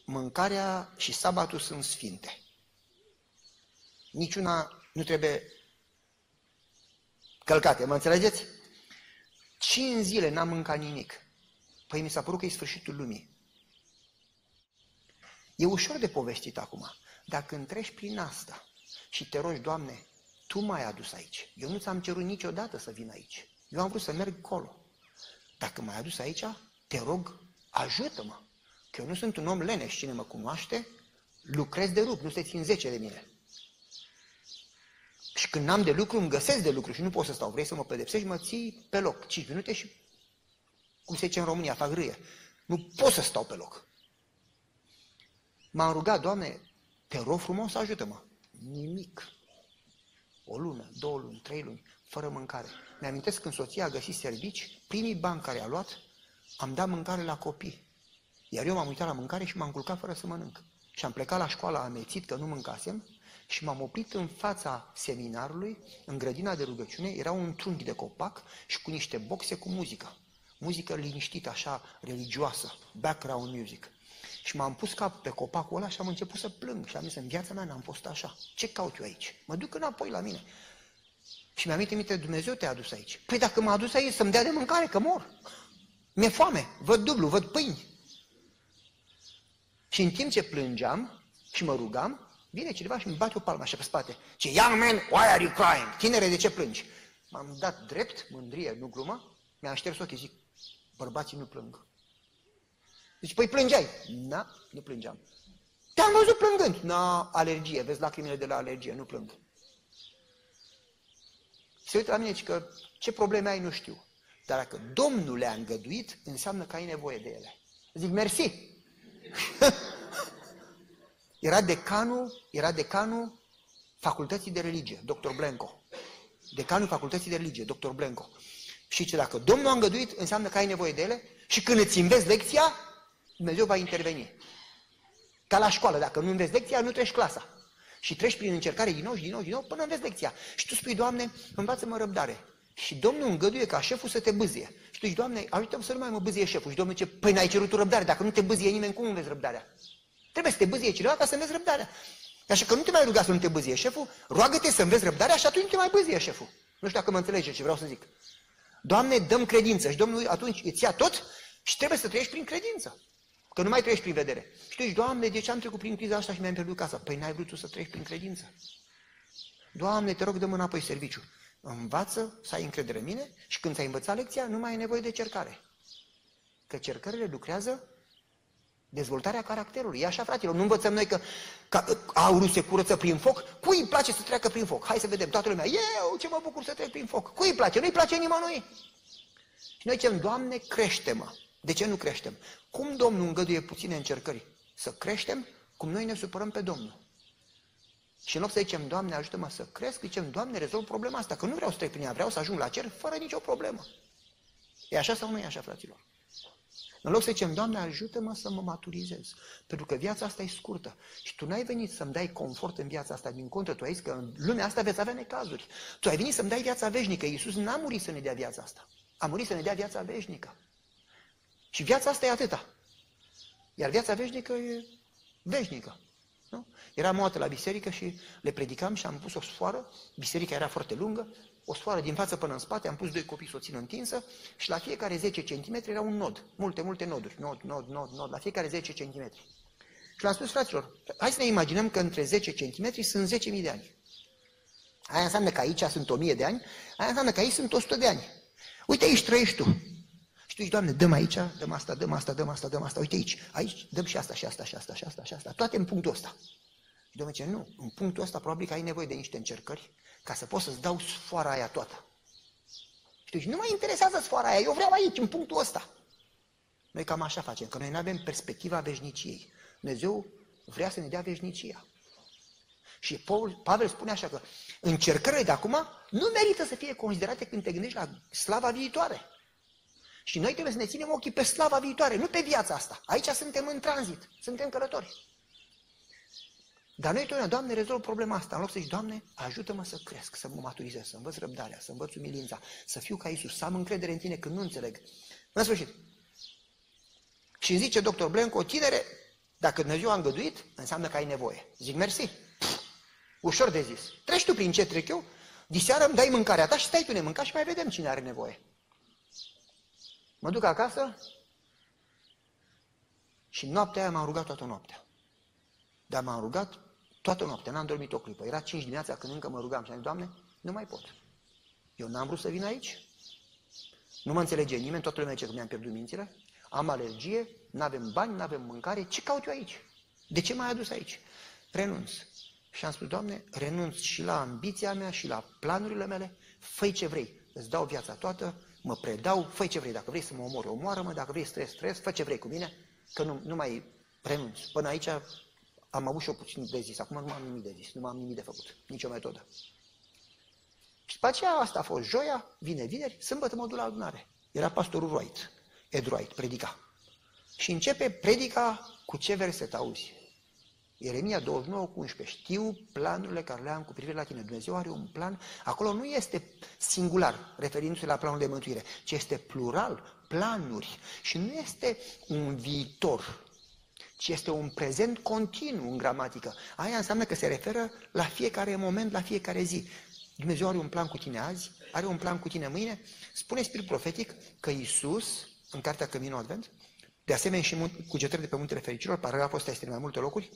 mâncarea și sabatul sunt sfinte. Niciuna nu trebuie călcate, mă înțelegeți? Cinci zile n-am mâncat nimic. Păi mi s-a părut că e sfârșitul lumii. E ușor de povestit acum, dar când treci prin asta și te rogi, Doamne, Tu m-ai adus aici. Eu nu ți-am cerut niciodată să vin aici. Eu am vrut să merg acolo. Dacă m-ai adus aici, te rog, ajută-mă. Că eu nu sunt un om leneș, cine mă cunoaște, lucrez de rup, nu se țin zece de mine. Și când n-am de lucru, îmi găsesc de lucru și nu pot să stau. Vrei să mă pedepsești, mă ții pe loc. 5 minute și, cum se zice în România, fac râie. Nu pot să stau pe loc. M-am rugat, Doamne, te rog frumos, ajută-mă. Nimic. O lună, două luni, trei luni, fără mâncare. Mi-amintesc când soția a găsit servici, primii bani care a luat, am dat mâncare la copii. Iar eu m-am uitat la mâncare și m-am culcat fără să mănânc. Și am plecat la școală amețit că nu mâncasem și m-am oprit în fața seminarului, în grădina de rugăciune, era un trunchi de copac și cu niște boxe cu muzică. Muzică liniștită, așa, religioasă, background music. Și m-am pus cap pe copacul ăla și am început să plâng. Și am zis, în viața mea n-am fost așa. Ce caut eu aici? Mă duc înapoi la mine. Și mi-am aminte, Dumnezeu te-a adus aici. Păi dacă m-a adus aici să-mi dea de mâncare, că mor. Mi-e foame, văd dublu, văd pâini. Și în timp ce plângeam și mă rugam, vine cineva și îmi bate o palmă așa pe spate. Ce, young man, why are you crying? Tinere, de ce plângi? m-am dat drept, mândrie, nu glumă, mi-am șters ochii, zic, bărbații nu plâng. Zici, păi plângeai? Na, nu plângeam. Te-am văzut plângând. Na, alergie, vezi lacrimile de la alergie, nu plâng. Se uită la mine și că ce probleme ai, nu știu. Dar dacă Domnul le-a îngăduit, înseamnă că ai nevoie de ele. Zic, mersi. era decanul, era decanul facultății de religie, dr. Blenco. Decanul facultății de religie, dr. Blenco. Și ce dacă Domnul a îngăduit, înseamnă că ai nevoie de ele și când îți înveți lecția, Dumnezeu va interveni. Ca la școală, dacă nu înveți lecția, nu treci clasa. Și treci prin încercare din nou și din nou, din nou, până înveți lecția. Și tu spui, Doamne, învață-mă răbdare. Și Domnul îngăduie ca șeful să te bâzie. Și tu zici, Doamne, ajută-mă să nu mai mă bâzie șeful. Și Domnul zice, păi n-ai cerut răbdare, dacă nu te bâzie nimeni, cum înveți răbdarea? Trebuie să te bâzie cineva ca să înveți răbdarea. Așa că nu te mai ruga să nu te bâzie șeful, roagă-te să înveți răbdarea și atunci nu te mai bâzie șeful. Nu știu dacă mă înțelege ce vreau să zic. Doamne, dăm credință și Domnul atunci îți ia tot și trebuie să trăiești prin credință. Că nu mai trăiești prin vedere. Și tu zici, Doamne, de ce am trecut prin criza asta și mi-am pierdut casa? Păi n-ai vrut tu să trăiești prin credință. Doamne, te rog, dă înapoi serviciu. Învață să ai încredere în mine și când ți-ai învățat lecția, nu mai ai nevoie de cercare. Că cercările lucrează dezvoltarea caracterului. E așa, fraților, nu învățăm noi că, că aurul se curăță prin foc? Cui îi place să treacă prin foc? Hai să vedem, toată lumea, eu ce mă bucur să trec prin foc. Cui îi place? Nu-i place nimănui. Și noi zicem, Doamne, crește-mă. De ce nu creștem? Cum Domnul îngăduie puține încercări? Să creștem cum noi ne supărăm pe Domnul. Și în loc să zicem, Doamne, ajută-mă să cresc, zicem, Doamne, rezolv problema asta, că nu vreau să trec prin ea, vreau să ajung la cer fără nicio problemă. E așa sau nu e așa, fraților? În loc să zicem, Doamne, ajută-mă să mă maturizez, pentru că viața asta e scurtă și tu n-ai venit să-mi dai confort în viața asta, din contră, tu ai zis că în lumea asta veți avea necazuri. Tu ai venit să-mi dai viața veșnică, Iisus n-a murit să ne dea viața asta, a murit să ne dea viața veșnică. Și viața asta e atâta. Iar viața veșnică e veșnică. Nu? Eram o dată la biserică și le predicam și am pus o sfoară, biserica era foarte lungă, o sfoară din față până în spate, am pus doi copii să o țin întinsă și la fiecare 10 cm era un nod, multe, multe noduri, nod, nod, nod, nod, la fiecare 10 cm. Și l-am spus, fraților, hai să ne imaginăm că între 10 cm sunt 10.000 de ani. Aia înseamnă că aici sunt 1000 de ani, aia înseamnă că aici sunt 100 de ani. Uite, aici trăiești tu. Și tu zici, Doamne, dăm aici, dăm asta, dăm asta, dăm asta, dăm asta, uite aici, aici, dăm și asta, și asta, și asta, și asta, și asta, toate în punctul ăsta. Și Domnul zice, nu, în punctul ăsta probabil că ai nevoie de niște încercări ca să poți să-ți dau sfoara aia toată. Și tu zici, nu mă interesează sfoara aia, eu vreau aici, în punctul ăsta. Noi cam așa facem, că noi nu avem perspectiva veșniciei. Dumnezeu vrea să ne dea veșnicia. Și Paul, Pavel spune așa că încercările de acum nu merită să fie considerate când te gândești la slava viitoare. Și noi trebuie să ne ținem ochii pe slava viitoare, nu pe viața asta. Aici suntem în tranzit, suntem călători. Dar noi totdeauna, Doamne, rezolv problema asta. În loc să zici, Doamne, ajută-mă să cresc, să mă maturizez, să învăț răbdarea, să învăț umilința, să fiu ca Isus, să am încredere în tine când nu înțeleg. În sfârșit. Și îmi zice doctor Blenco, tinere, dacă Dumnezeu a îngăduit, înseamnă că ai nevoie. Zic, mersi. Pff, ușor de zis. Treci tu prin ce trec eu, diseară îmi dai mâncarea ta și stai tu ne mânca și mai vedem cine are nevoie. Mă duc acasă și noaptea aia m-am rugat toată noaptea. Dar m-am rugat toată noaptea, n-am dormit o clipă. Era 5 dimineața când încă mă rugam și am zis, Doamne, nu mai pot. Eu n-am vrut să vin aici. Nu mă înțelege nimeni, toată lumea zice că mi-am pierdut mințile. Am alergie, nu avem bani, nu avem mâncare. Ce caut eu aici? De ce m-ai adus aici? Renunț. Și am spus, Doamne, renunț și la ambiția mea și la planurile mele, făi ce vrei, îți dau viața toată, mă predau, fă ce vrei, dacă vrei să mă omori, omoară-mă, dacă vrei stres, stres, fă ce vrei cu mine, că nu, nu mai renunț. Până aici am avut și o puțin de zis, acum nu mai am nimic de zis, nu mai am nimic de făcut, nicio metodă. Și după aceea asta a fost joia, vine vineri, sâmbătă mă duc la adunare. Era pastorul Wright, Ed Wright, predica. Și începe predica cu ce verset auzi? Ieremia 29 cu 11. Știu planurile care le am cu privire la tine. Dumnezeu are un plan. Acolo nu este singular, referindu-se la planul de mântuire, ci este plural, planuri. Și nu este un viitor, ci este un prezent continuu în gramatică. Aia înseamnă că se referă la fiecare moment, la fiecare zi. Dumnezeu are un plan cu tine azi, are un plan cu tine mâine. Spune spirit profetic că Isus, în cartea Căminul Advent, de asemenea și cugetări de pe Muntele Fericilor, paragraful ăsta este în mai multe locuri,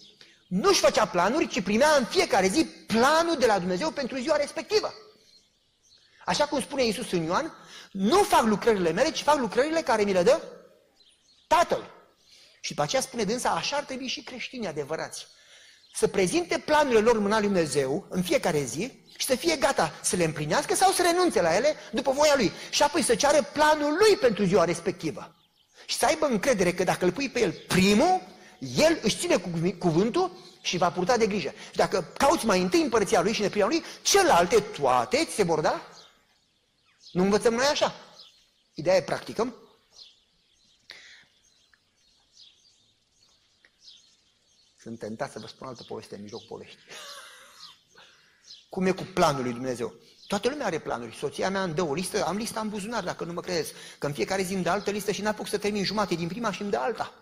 nu-și făcea planuri, ci primea în fiecare zi planul de la Dumnezeu pentru ziua respectivă. Așa cum spune Iisus în Ioan, nu fac lucrările mele, ci fac lucrările care mi le dă Tatăl. Și după aceea spune dânsa, așa ar trebui și creștinii adevărați. Să prezinte planurile lor în mâna lui Dumnezeu în fiecare zi și să fie gata să le împlinească sau să renunțe la ele după voia lui. Și apoi să ceară planul lui pentru ziua respectivă. Și să aibă încredere că dacă îl pui pe el primul, el își ține cuvântul și va purta de grijă. Și dacă cauți mai întâi împărăția lui și neprima lui, celelalte toate ți se vor da? Nu învățăm noi așa. Ideea e practicăm. Sunt tentat să vă spun altă poveste în mijloc povești. Cum e cu planul lui Dumnezeu? Toată lumea are planuri. Soția mea îmi dă o listă, am lista în buzunar, dacă nu mă credeți. Că în fiecare zi îmi dă altă listă și n-apuc să termin jumate din prima și îmi dă alta.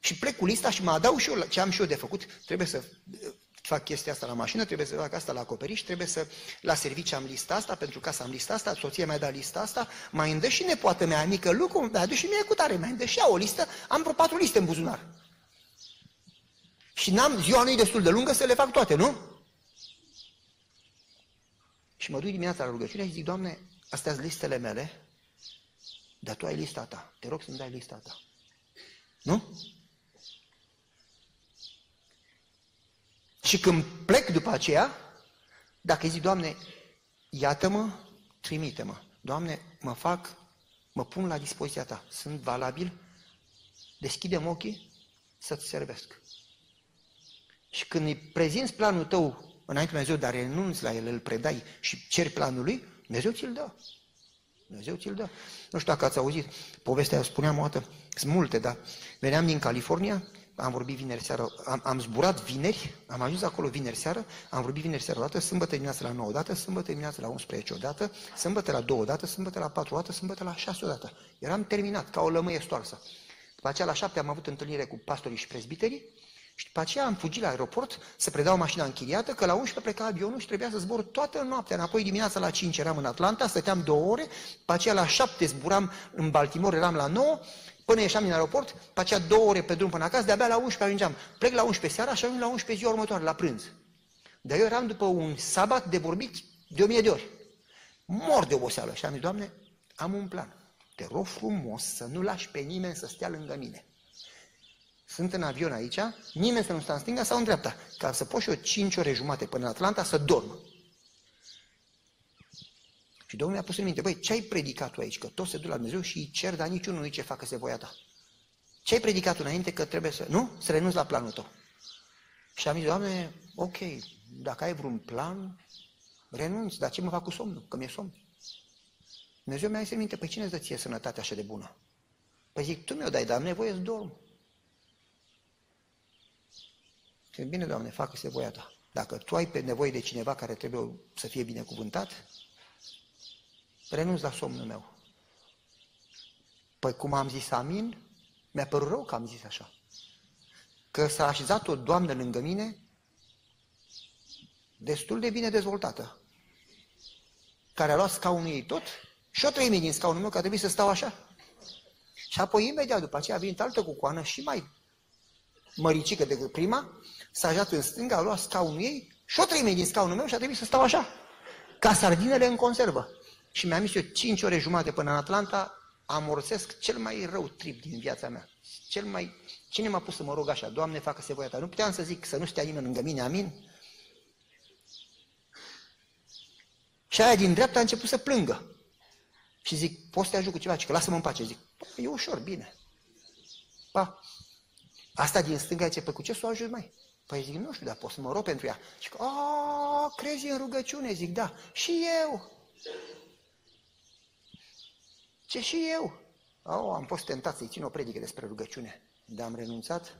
Și plec cu lista și mă adaug și eu ce am și eu de făcut. Trebuie să fac chestia asta la mașină, trebuie să fac asta la acoperiș, trebuie să la serviciu am lista asta, pentru ca să am lista asta, soția mea dat lista asta, mai îndă și nepoată mea mică lucru, mi-a adus și mie cu tare, mai îndă și o listă, am vreo patru liste în buzunar. Și n-am, ziua nu destul de lungă să le fac toate, nu? Și mă duc dimineața la rugăciune și zic, Doamne, astea sunt listele mele, dar Tu ai lista Ta. Te rog să-mi dai lista Ta. Nu? Și când plec după aceea, dacă zic, Doamne, iată-mă, trimite-mă. Doamne, mă fac, mă pun la dispoziția Ta. Sunt valabil, deschidem ochii să-ți servesc. Și când îi prezinți planul tău înainte Dumnezeu, dar renunți la el, îl predai și ceri planul lui, Dumnezeu ți-l dă. Dumnezeu ți-l dă. Nu știu dacă ați auzit, povestea aia spuneam o dată, sunt multe, dar veneam din California, am vorbit vineri seara, am, am zburat vineri, am ajuns acolo vineri seară, am vorbit vineri seara o dată, sâmbătă dimineața la 9 o dată, sâmbătă dimineața la 11 o dată, sâmbătă la 2 o dată, sâmbătă la 4 o dată, sâmbătă la 6 o dată. Eram terminat, ca o lămâie stoarsă. După aceea la 7 am avut întâlnire cu pastorii și prezbiterii, și după aceea am fugit la aeroport să predau mașina închiriată, că la 11 pleca avionul și trebuia să zbor toată noaptea. Înapoi dimineața la 5 eram în Atlanta, stăteam două ore, după aceea la 7 zburam în Baltimore, eram la 9, până ieșeam din aeroport, după aceea două ore pe drum până acasă, de-abia la 11 ajungeam. Plec la 11 seara și ajung la 11 ziua următoare, la prânz. Dar eu eram după un sabat de vorbit de o mie de ori. Mor de oboseală. Și am zis, Doamne, am un plan. Te rog frumos să nu lași pe nimeni să stea lângă mine sunt în avion aici, nimeni să nu stea în stânga sau în dreapta, ca să pot și eu 5 ore jumate până în Atlanta să dorm. Și Domnul mi-a pus în minte, băi, ce ai predicat tu aici? Că toți se duc la Dumnezeu și îi cer, dar niciunul nu ce facă se voia ta. Ce ai predicat tu înainte că trebuie să, nu? Să renunți la planul tău. Și am zis, Doamne, ok, dacă ai vreun plan, renunți, dar ce mă fac cu somnul? Că mi-e somn. Dumnezeu mi-a zis în minte, păi cine îți dă ție sănătate așa de bună? Păi zic, tu mi-o dai, dar am nevoie să dorm. Și bine, Doamne, facă-se voia Ta. Dacă Tu ai pe nevoie de cineva care trebuie să fie binecuvântat, renunț la somnul meu. Păi cum am zis amin, mi-a părut rău că am zis așa. Că s-a așezat o doamnă lângă mine, destul de bine dezvoltată, care a luat scaunul ei tot și o treime din scaunul meu, că a trebuit să stau așa. Și apoi imediat după aceea a venit altă cucoană și mai măricică decât prima, s-a ajat în stânga, a luat scaunul ei și o treime din scaunul meu și a trebuit să stau așa, ca sardinele în conservă. Și mi-am zis eu 5 ore jumate până în Atlanta, amorsesc cel mai rău trip din viața mea. Cel mai... Cine m-a pus să mă rog așa? Doamne, facă-se voia ta. Nu puteam să zic să nu stea nimeni lângă mine, amin? Și aia din dreapta a început să plângă. Și zic, poți să te ajut cu ceva? Și că lasă-mă în pace. Zic, e ușor, bine. Pa. Asta din stânga zice, pe cu ce să o ajut mai? Păi zic, nu știu, dar pot să mă rog pentru ea. Și că, a, crezi în rugăciune? Zic, da. Și eu. Ce și eu? Oh, am fost tentat să-i țin o predică despre rugăciune, dar am renunțat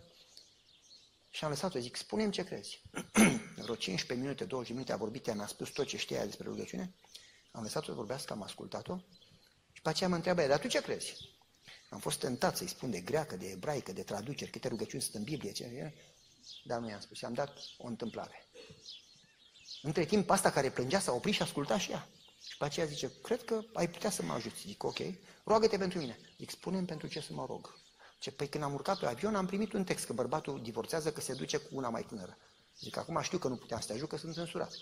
și am lăsat-o. Zic, spune ce crezi. Vreo 15 minute, 20 minute a vorbit, ea mi-a spus tot ce știa despre rugăciune. Am lăsat-o să vorbească, am ascultat-o și pe aceea mă întreabă, dar tu ce crezi? Am fost tentat să-i spun de greacă, de ebraică, de traduceri, câte rugăciuni sunt în Biblie, ce dar nu i-am spus, i-am dat o întâmplare. Între timp, asta care plângea s-a oprit și asculta și ea. Și pe aceea zice, cred că ai putea să mă ajuți. Zic, ok, roagă-te pentru mine. Zic, spune pentru ce să mă rog. Ce, păi când am urcat pe avion am primit un text că bărbatul divorțează că se duce cu una mai tânără. Zic, acum știu că nu puteam să te ajut, că sunt censurat.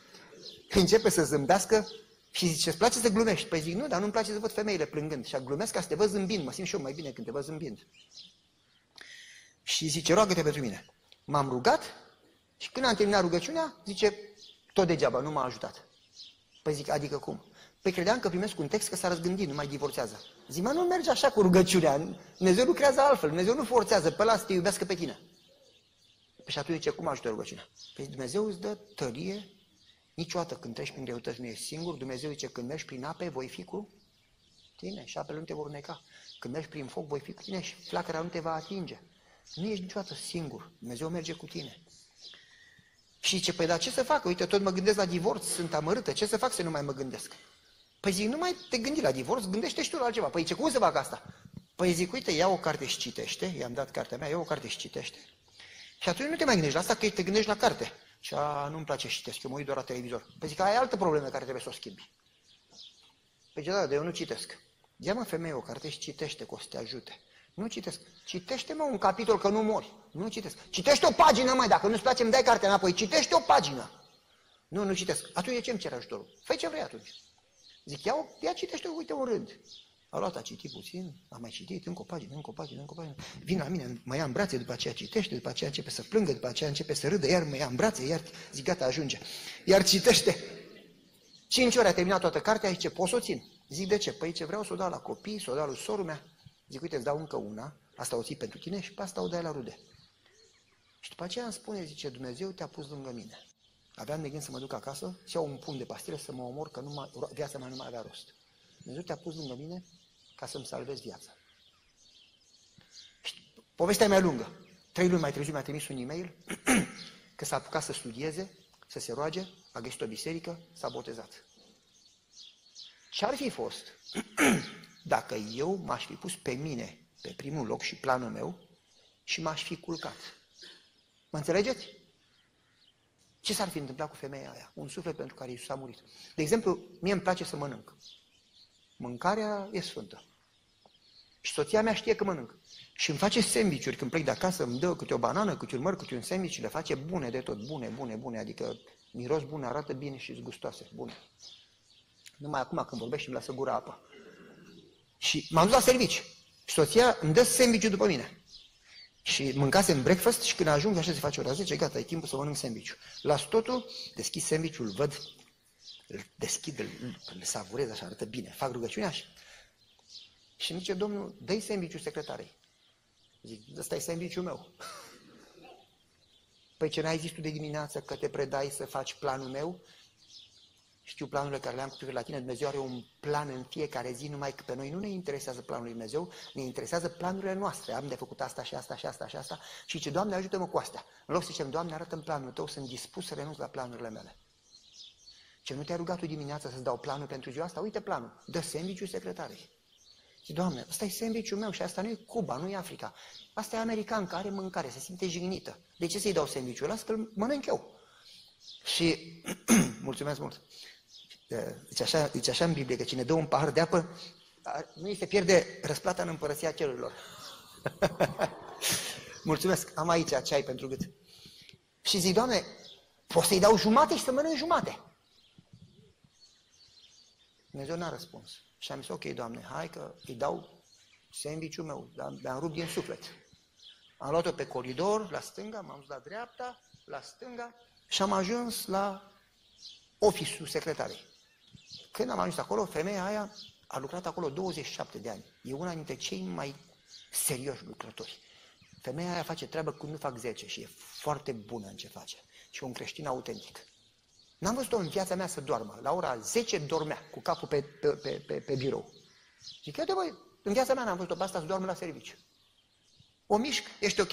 începe să zâmbească și zice, îți place să glumești? Păi zic, nu, dar nu-mi place să văd femeile plângând. Și glumesc ca să te văd zâmbind, mă simt și eu mai bine când te văd zâmbind. Și zice, roagă-te pentru mine. M-am rugat și când am terminat rugăciunea, zice, tot degeaba, nu m-a ajutat. Păi zic, adică cum? Păi credeam că primesc un text că s-a răzgândit, nu mai divorțează. Zic, mă, nu merge așa cu rugăciunea. Dumnezeu lucrează altfel, Dumnezeu nu forțează pe ăla să te iubească pe tine. Păi și atunci ce, cum ajută rugăciunea? Păi Dumnezeu îți dă tărie, niciodată când treci prin greutăți nu ești singur. Dumnezeu zice, când mergi prin ape, voi fi cu tine și apele nu te vor neca. Când mergi prin foc, voi fi cu tine și flacăra nu te va atinge. Nu ești niciodată singur. Dumnezeu merge cu tine. Și ce, păi dar ce să fac? Uite, tot mă gândesc la divorț, sunt amărâtă. Ce să fac să nu mai mă gândesc? Păi zic, nu mai te gândi la divorț, gândește și tu la altceva. Păi ce, cum să fac asta? Păi zic, uite, ia o carte și citește, i-am dat cartea mea, ia o carte și citește. Și atunci nu te mai gândești la asta, că te gândești la carte. Și a, nu-mi place să citesc, eu mă uit doar la televizor. Păi zic, ai altă problemă care trebuie să o schimbi. Păi da, de eu nu citesc. Ia mă femeie o carte și citește, că o să te ajute. Nu citesc. Citește mă un capitol că nu mori. Nu citesc. Citește o pagină mai, dacă nu-ți place îmi dai cartea înapoi. Citește o pagină. Nu, nu citesc. Atunci de ce îmi cer ajutorul? Fă ce vrei atunci. Zic, ia, ia citește, uite un rând. A luat, a citit puțin, a mai citit, încă o pagină, încă o pagină, încă o pagină. Vine la mine, mă ia în brațe, după aceea citește, după aceea începe să plângă, după aceea începe să râdă, iar mă ia în brațe, iar zic, gata, ajunge. Iar citește. Cinci ore a terminat toată cartea, zice, poți să o țin? Zic, de ce? Păi ce vreau să o dau la copii, să o dau lui sorul mea. Zic, uite, îți dau încă una, asta o ții pentru tine și pe asta o dai la rude. Și după aceea îmi spune, zice, Dumnezeu te-a pus lângă mine. Aveam de gând să mă duc acasă, să iau un pumn de pastile, să mă omor, că nu mai, viața mea nu mai avea rost. Dumnezeu te-a pus lângă mine ca să-mi salvezi viața. Și povestea mea lungă. Trei luni mai târziu mi-a trimis un e-mail că s-a apucat să studieze, să se roage, a găsit o biserică, s-a botezat. Ce ar fi fost dacă eu m-aș fi pus pe mine pe primul loc și planul meu și m-aș fi culcat? Mă înțelegeți? Ce s-ar fi întâmplat cu femeia aia? Un suflet pentru care Iisus a murit. De exemplu, mie îmi place să mănânc. Mâncarea e sfântă. Și soția mea știe că mănânc. Și îmi face sandvișuri când plec de acasă, îmi dă câte o banană, câte un măr, câte un sandwich și le face bune de tot, bune, bune, bune, adică miros bun, arată bine și gustoase, bune. Numai acum când vorbești îmi lasă gura apă. Și m-am dus la servici. Și soția îmi dă sandwich după mine. Și mâncasem breakfast și când ajung așa se face ora 10, gata, e timpul să mănânc sandwich Las totul, deschid sandwich văd, îl deschid, îl, îl savurez așa, arată bine, fac rugăciunea și... Și îmi zice, domnul, dă-i sandwich secretarei. Zic, ăsta e sandwich meu. Păi ce n-ai zis tu de dimineață că te predai să faci planul meu? Știu planurile care le-am cu privire la tine. Dumnezeu are un plan în fiecare zi, numai că pe noi nu ne interesează planul lui Dumnezeu, ne interesează planurile noastre. Am de făcut asta și asta și asta și asta. Și ce Doamne, ajută-mă cu astea. În loc să zicem, Doamne, arată în planul tău, sunt dispus să renunț la planurile mele. Ce nu te-a rugat tu dimineața să-ți dau planul pentru ziua asta? Uite planul. Dă sandwich secretarei. Și, Doamne, ăsta e sandwich meu și asta nu e Cuba, nu e Africa. Asta e american care are mâncare, se simte jignită. De ce să-i dau sandwich-ul ăla? Să-l mănânc eu. Și, mulțumesc mult. Zice așa, zice așa în Biblie, că cine dă un pahar de apă, nu îi se pierde răsplata în împărăția cerurilor. Mulțumesc, am aici ceai pentru gât. Și zic, Doamne, poți să-i dau jumate și să mănânc jumate. Dumnezeu n-a răspuns. Și am zis, ok, Doamne, hai că îi dau sandwich meu, dar mi-am rupt din suflet. Am luat-o pe coridor, la stânga, m-am dus la dreapta, la stânga și am ajuns la oficiul secretarei. Când am ajuns acolo, femeia aia a lucrat acolo 27 de ani. E una dintre cei mai serioși lucrători. Femeia aia face treabă cum nu fac 10 și e foarte bună în ce face. Și un creștin autentic. N-am văzut-o în viața mea să doarmă. La ora 10 dormea cu capul pe, pe, pe, pe, pe birou. Zic, uite băi, în viața mea n-am văzut-o pe asta să doarmă la serviciu. O mișc, ești ok?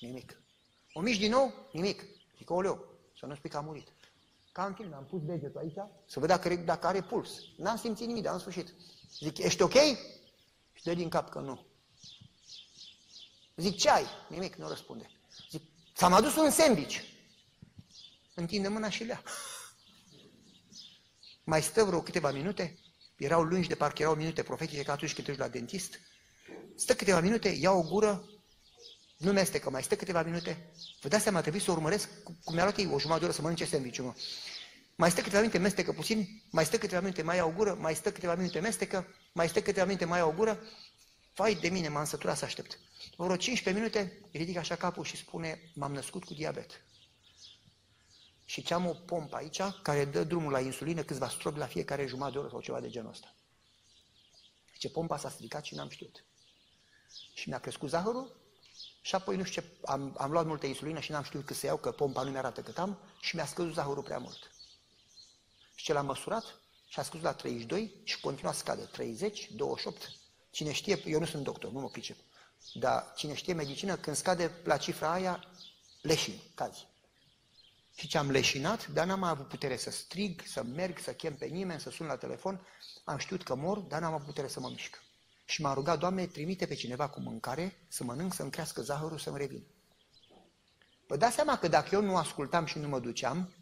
Nimic. O mișc din nou? Nimic. Zic, oleu, să nu spui că a murit. Ca în film, am pus degetul aici să văd dacă, dacă are puls. N-am simțit nimic, dar am sfârșit. Zic, ești ok? Și dă din cap că nu. Zic, ce ai? Nimic, nu răspunde. Zic, ți-am adus un sandwich. Întinde mâna și lea. Mai stă vreo câteva minute, erau lungi de parcă erau minute profetice ca atunci când te duci la dentist. Stă câteva minute, ia o gură, nu mestecă, mai stă câteva minute. Vă dați seama, trebuie să urmăresc cum mi-a luat ei o jumătate de oră să mănânce sandwich mă. mai stă câteva minute, mestecă puțin, mai stă câteva minute, mai au gură, mai stă câteva minute, mestecă, mai stă câteva minute, mai au gură. Vai de mine, m-am săturat să aștept. Vreo 15 minute, ridică așa capul și spune, m-am născut cu diabet. Și ce am o pompă aici, care dă drumul la insulină câțiva strobi la fiecare jumătate de oră sau ceva de genul ăsta. Ce pompa s-a stricat și n-am știut. Și mi-a crescut zahărul și apoi nu știu ce, am, am luat multă insulină și n-am știut cât să iau, că pompa nu mi-arată cât am și mi-a scăzut zahărul prea mult. Și ce l-am măsurat și a scăzut la 32 și continua să scade. 30, 28. Cine știe, eu nu sunt doctor, nu mă pricep, dar cine știe medicină, când scade la cifra aia, leșin, cazi. Și ce am leșinat, dar n-am mai avut putere să strig, să merg, să chem pe nimeni, să sun la telefon. Am știut că mor, dar n-am avut putere să mă mișc. Și m-a rugat, Doamne, trimite pe cineva cu mâncare, să mănânc, să-mi crească zahărul, să-mi revin. Vă dați seama că dacă eu nu ascultam și nu mă duceam,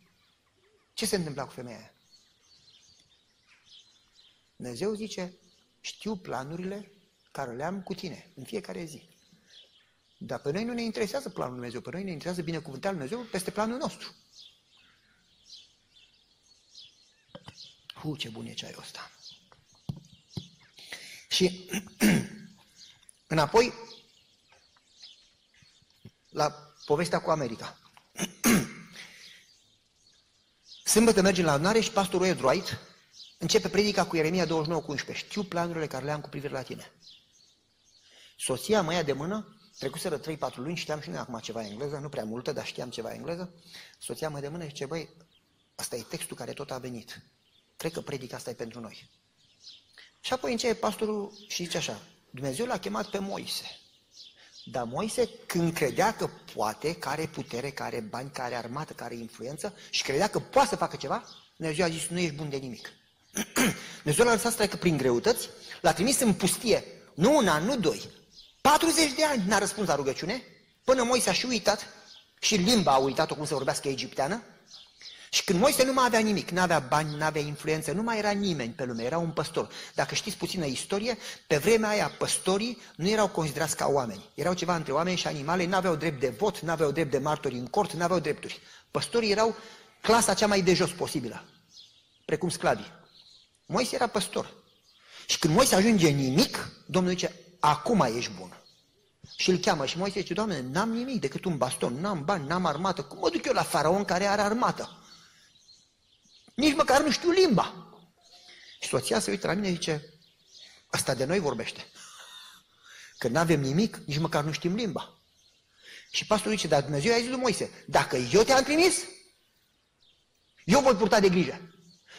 ce se întâmpla cu femeia aia? Dumnezeu zice, știu planurile care le am cu tine în fiecare zi. Dar pe noi nu ne interesează planul Dumnezeu, pe noi ne interesează binecuvântarea Dumnezeu peste planul nostru. Hu, ce bun e ceaiul ăsta! Și înapoi la povestea cu America. Sâmbătă mergem la adunare și pastorul Ed Wright începe predica cu Ieremia 29 cu 11. Știu planurile care le am cu privire la tine. Soția mă ia de mână, trecuseră 3-4 luni, știam și noi acum ceva engleză, nu prea multă, dar știam ceva engleză. Soția mă de mână și zice, băi, ăsta e textul care tot a venit. Cred că predica asta e pentru noi. Și apoi începe pastorul și zice așa, Dumnezeu l-a chemat pe Moise. Dar Moise, când credea că poate, care are putere, care are bani, care are armată, care are influență și credea că poate să facă ceva, Dumnezeu a zis, nu ești bun de nimic. Dumnezeu l-a lăsat să treacă prin greutăți, l-a trimis în pustie, nu un an, nu doi, 40 de ani n-a răspuns la rugăciune, până Moise a și uitat, și limba a uitat-o cum să vorbească egipteană, și când Moise nu mai avea nimic, nu avea bani, nu avea influență, nu mai era nimeni pe lume, era un păstor. Dacă știți puțină istorie, pe vremea aia păstorii nu erau considerați ca oameni. Erau ceva între oameni și animale, nu aveau drept de vot, nu aveau drept de martori în cort, nu aveau drepturi. Păstorii erau clasa cea mai de jos posibilă, precum sclavii. Moise era păstor. Și când Moise ajunge nimic, Domnul zice, acum ești bun. Și îl cheamă și Moise zice, Doamne, n-am nimic decât un baston, n-am bani, n-am armată. Cum mă duc eu la faraon care are armată? Nici măcar nu știu limba. Și soția se uită la mine și zice, asta de noi vorbește. Că nu avem nimic, nici măcar nu știm limba. Și pastorul zice, dar Dumnezeu i-a zis lui Moise, dacă eu te-am trimis, eu voi purta de grijă.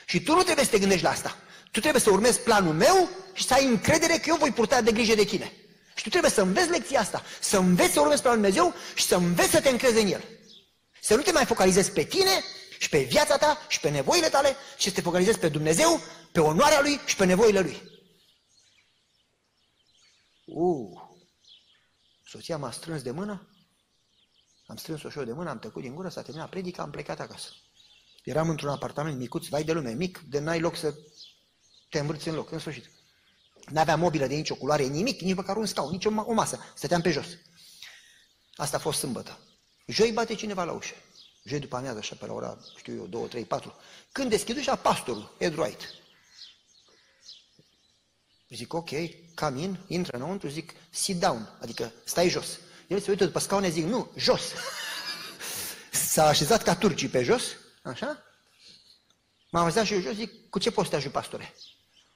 Și tu nu trebuie să te gândești la asta. Tu trebuie să urmezi planul meu și să ai încredere că eu voi purta de grijă de tine. Și tu trebuie să înveți lecția asta, să înveți să urmezi planul Dumnezeu și să înveți să te încrezi în El. Să nu te mai focalizezi pe tine și pe viața ta și pe nevoile tale și să te focalizezi pe Dumnezeu, pe onoarea Lui și pe nevoile Lui. Uh, soția m-a strâns de mână, am strâns-o și eu de mână, am tăcut din gură, s-a terminat predica, am plecat acasă. Eram într-un apartament micuț, vai de lume, mic, de n-ai loc să te învârți în loc, în sfârșit. N-avea mobilă de nicio culoare, nimic, nici măcar un scaun, nici o, o masă. Stăteam pe jos. Asta a fost sâmbătă. Joi bate cineva la ușă. Joi după amiază, așa, pe la ora, știu eu, 2, 3, 4. Când deschid ușa, pastorul, Ed Wright. Zic, ok, come in, intră înăuntru, zic, sit down, adică stai jos. El se uită după scaune, zic, nu, jos. S-a așezat ca turcii pe jos, așa? M-am așezat și eu jos, zic, cu ce poți să te ajut, pastore?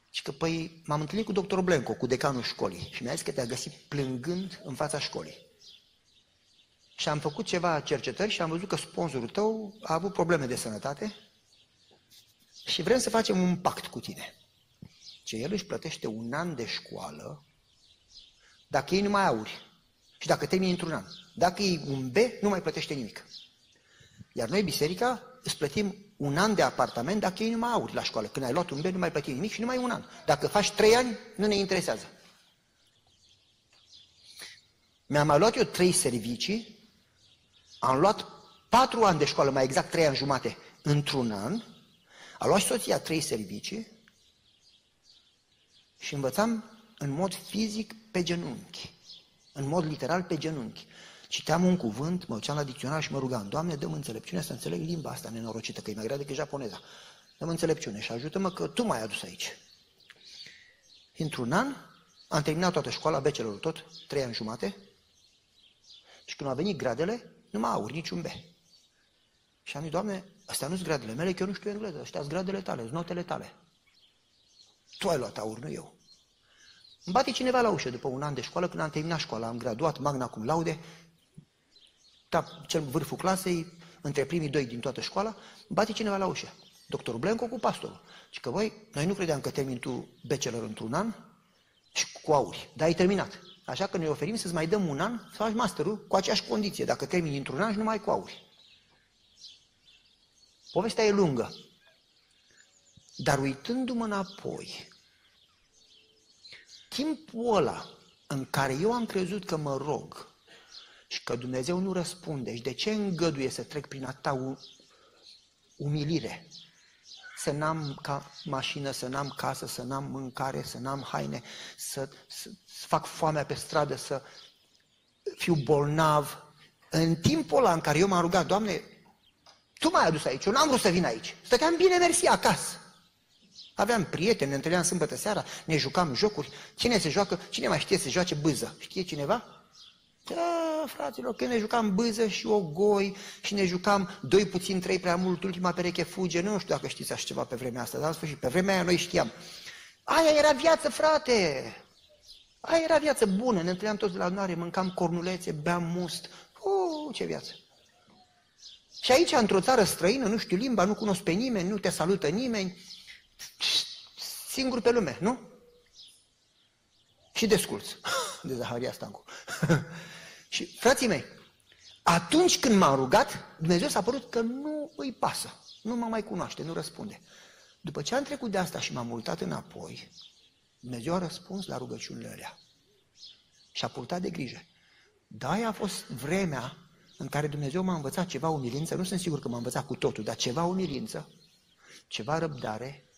Și că, păi, m-am întâlnit cu doctorul Blenco, cu decanul școlii și mi-a zis că te-a găsit plângând în fața școlii. Și am făcut ceva cercetări și am văzut că sponsorul tău a avut probleme de sănătate și vrem să facem un pact cu tine. Ce el își plătește un an de școală dacă ei nu mai auri și dacă termini într-un an. Dacă e un B, nu mai plătește nimic. Iar noi, biserica, îți plătim un an de apartament dacă ei nu mai auri la școală. Când ai luat un B, nu mai plăti nimic și nu mai un an. Dacă faci trei ani, nu ne interesează. Mi-am mai luat eu trei servicii, am luat patru ani de școală, mai exact trei ani jumate, într-un an, a luat și soția trei servicii și învățam în mod fizic pe genunchi, în mod literal pe genunchi. Citeam un cuvânt, mă duceam la dicționar și mă rugam, Doamne, dă înțelepciune să înțeleg limba asta nenorocită, că e mai grea decât japoneza. dă înțelepciune și ajută-mă că tu m-ai adus aici. Într-un an am terminat toată școala, becelor tot, trei ani jumate, și când au venit gradele, nu mai aur niciun B. Și am zis, Doamne, astea nu sunt gradele mele, că eu nu știu engleză, astea sunt gradele tale, sunt notele tale. Tu ai luat aur, nu eu. Îmi bate cineva la ușă după un an de școală, când am terminat școala, am graduat, magna cum laude, da, cel vârful clasei, între primii doi din toată școala, îmi bate cineva la ușă. Doctorul Blenco cu pastorul. Și că, voi, noi nu credeam că termin tu bachelor într-un an și cu auri, dar ai terminat. Așa că ne oferim să-ți mai dăm un an să faci masterul cu aceeași condiție. Dacă termini într-un an și numai cu auri. Povestea e lungă. Dar uitându-mă înapoi, timpul ăla în care eu am crezut că mă rog și că Dumnezeu nu răspunde și de ce îngăduie să trec prin atâta umilire, să n-am ca mașină, să n-am casă, să n-am mâncare, să n-am haine, să, să, să fac foamea pe stradă, să fiu bolnav. În timpul ăla în care eu m-am rugat, Doamne, Tu m-ai adus aici, eu n-am vrut să vin aici. Stăteam bine mersi acasă. Aveam prieteni, ne întâlneam sâmbătă seara, ne jucam jocuri. Cine se joacă, cine mai știe să joace bâză? Știe cineva? Da, fraților, când ne jucam bâză și o goi și ne jucam doi puțin, trei prea mult, ultima pereche fuge, nu știu dacă știți așa ceva pe vremea asta, dar în sfârșit, pe vremea aia noi știam. Aia era viață, frate! Aia era viață bună, ne întâlneam toți la adunare, mâncam cornulețe, beam must. Uh, ce viață! Și aici, într-o țară străină, nu știu limba, nu cunosc pe nimeni, nu te salută nimeni, singur pe lume, nu? Și desculț, de Zaharia Stancu. și, frații mei, atunci când m-am rugat, Dumnezeu s-a părut că nu îi pasă, nu mă mai cunoaște, nu răspunde. După ce am trecut de asta și m-am multat înapoi, Dumnezeu a răspuns la rugăciunile alea și a purtat de grijă. Da, a fost vremea în care Dumnezeu m-a învățat ceva umilință, nu sunt sigur că m-a învățat cu totul, dar ceva umilință, ceva răbdare,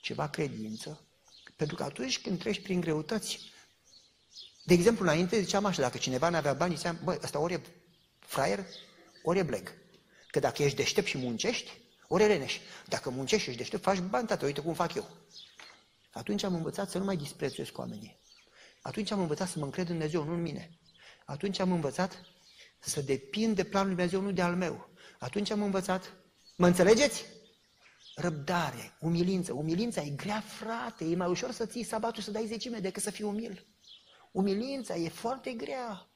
ceva credință, pentru că atunci când treci prin greutăți, de exemplu, înainte ziceam așa, dacă cineva nu avea bani, ziceam, băi, ăsta ori e fraier, ori e bleg. Că dacă ești deștept și muncești, ori e leneș. Dacă muncești și ești deștept, faci bani, tată, uite cum fac eu. Atunci am învățat să nu mai disprețuiesc oamenii. Atunci am învățat să mă încred în Dumnezeu, nu în mine. Atunci am învățat să depind de planul Dumnezeu, nu de al meu. Atunci am învățat, mă înțelegeți? Răbdare, umilință. Umilința e grea, frate, e mai ușor să ții sabatul să dai zecime decât să fii umil. Umilința e foarte grea.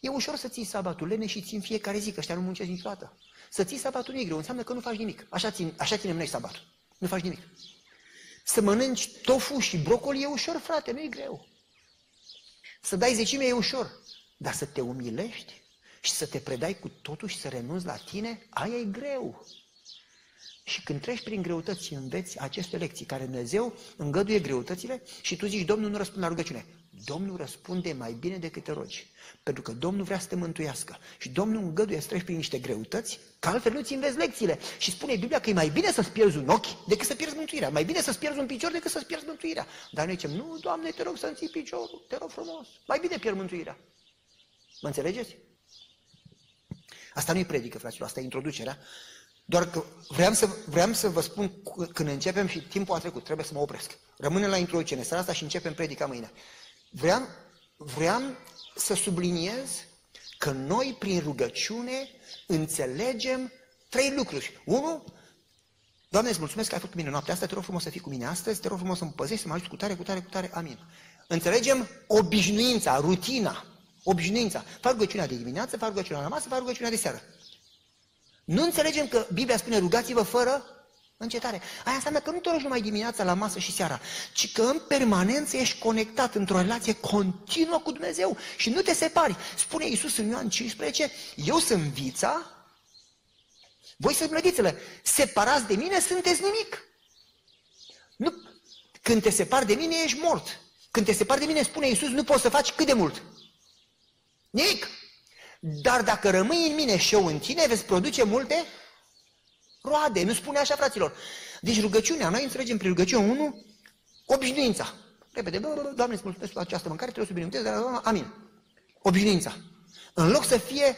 E ușor să ții sabatul, lene și țin fiecare zi, că ăștia nu muncesc niciodată. Să ții sabatul nu e greu, înseamnă că nu faci nimic. Așa, țin, așa ținem noi sabatul. Nu faci nimic. Să mănânci tofu și brocoli e ușor, frate, nu e greu. Să dai zecime e ușor. Dar să te umilești și să te predai cu totul și să renunți la tine, aia e greu. Și când treci prin greutăți și înveți aceste lecții, care Dumnezeu îngăduie greutățile și tu zici, Domnul nu răspunde la rugăciune. Domnul răspunde mai bine decât te rogi. Pentru că Domnul vrea să te mântuiască. Și Domnul îngăduie să treci prin niște greutăți, că altfel nu-ți înveți lecțiile. Și spune Biblia că e mai bine să-ți pierzi un ochi decât să pierzi mântuirea. Mai bine să-ți pierzi un picior decât să-ți pierzi mântuirea. Dar noi zicem, nu, Doamne, te rog să-mi ții piciorul, te rog frumos. Mai bine pierd mântuirea. Mă înțelegeți? Asta nu e predică, fraților, asta e introducerea. Doar că vreau să, vreau să vă spun când începem și timpul a trecut, trebuie să mă opresc. Rămânem la introducere seara asta și începem predica mâine. Vreau, vreau să subliniez că noi, prin rugăciune, înțelegem trei lucruri. Unu, Doamne, îți mulțumesc că ai făcut cu mine noaptea asta, te rog frumos să fii cu mine astăzi, te rog frumos să mă păzești, să mă ajuți cu tare, cu tare, cu tare, amin. Înțelegem obișnuința, rutina, obișnuința. Fac rugăciunea de dimineață, fac rugăciunea la masă, fac rugăciunea de seară. Nu înțelegem că Biblia spune rugați-vă fără încetare. Aia înseamnă că nu te rogi numai dimineața la masă și seara, ci că în permanență ești conectat într-o relație continuă cu Dumnezeu și nu te separi. Spune Iisus în Ioan 15, eu sunt vița, voi sunt mlădițele, separați de mine, sunteți nimic. Nu, când te separi de mine, ești mort. Când te separi de mine, spune Iisus, nu poți să faci cât de mult. Nimic. Dar dacă rămâi în mine și eu în tine, veți produce multe roade. Nu spune așa, fraților. Deci rugăciunea, noi înțelegem prin rugăciune 1, obișnuința. Repede, bă, bă, Doamne, îți mulțumesc pentru această mâncare, trebuie să binecuvântez, dar amin. Obișnuința. în loc să fie,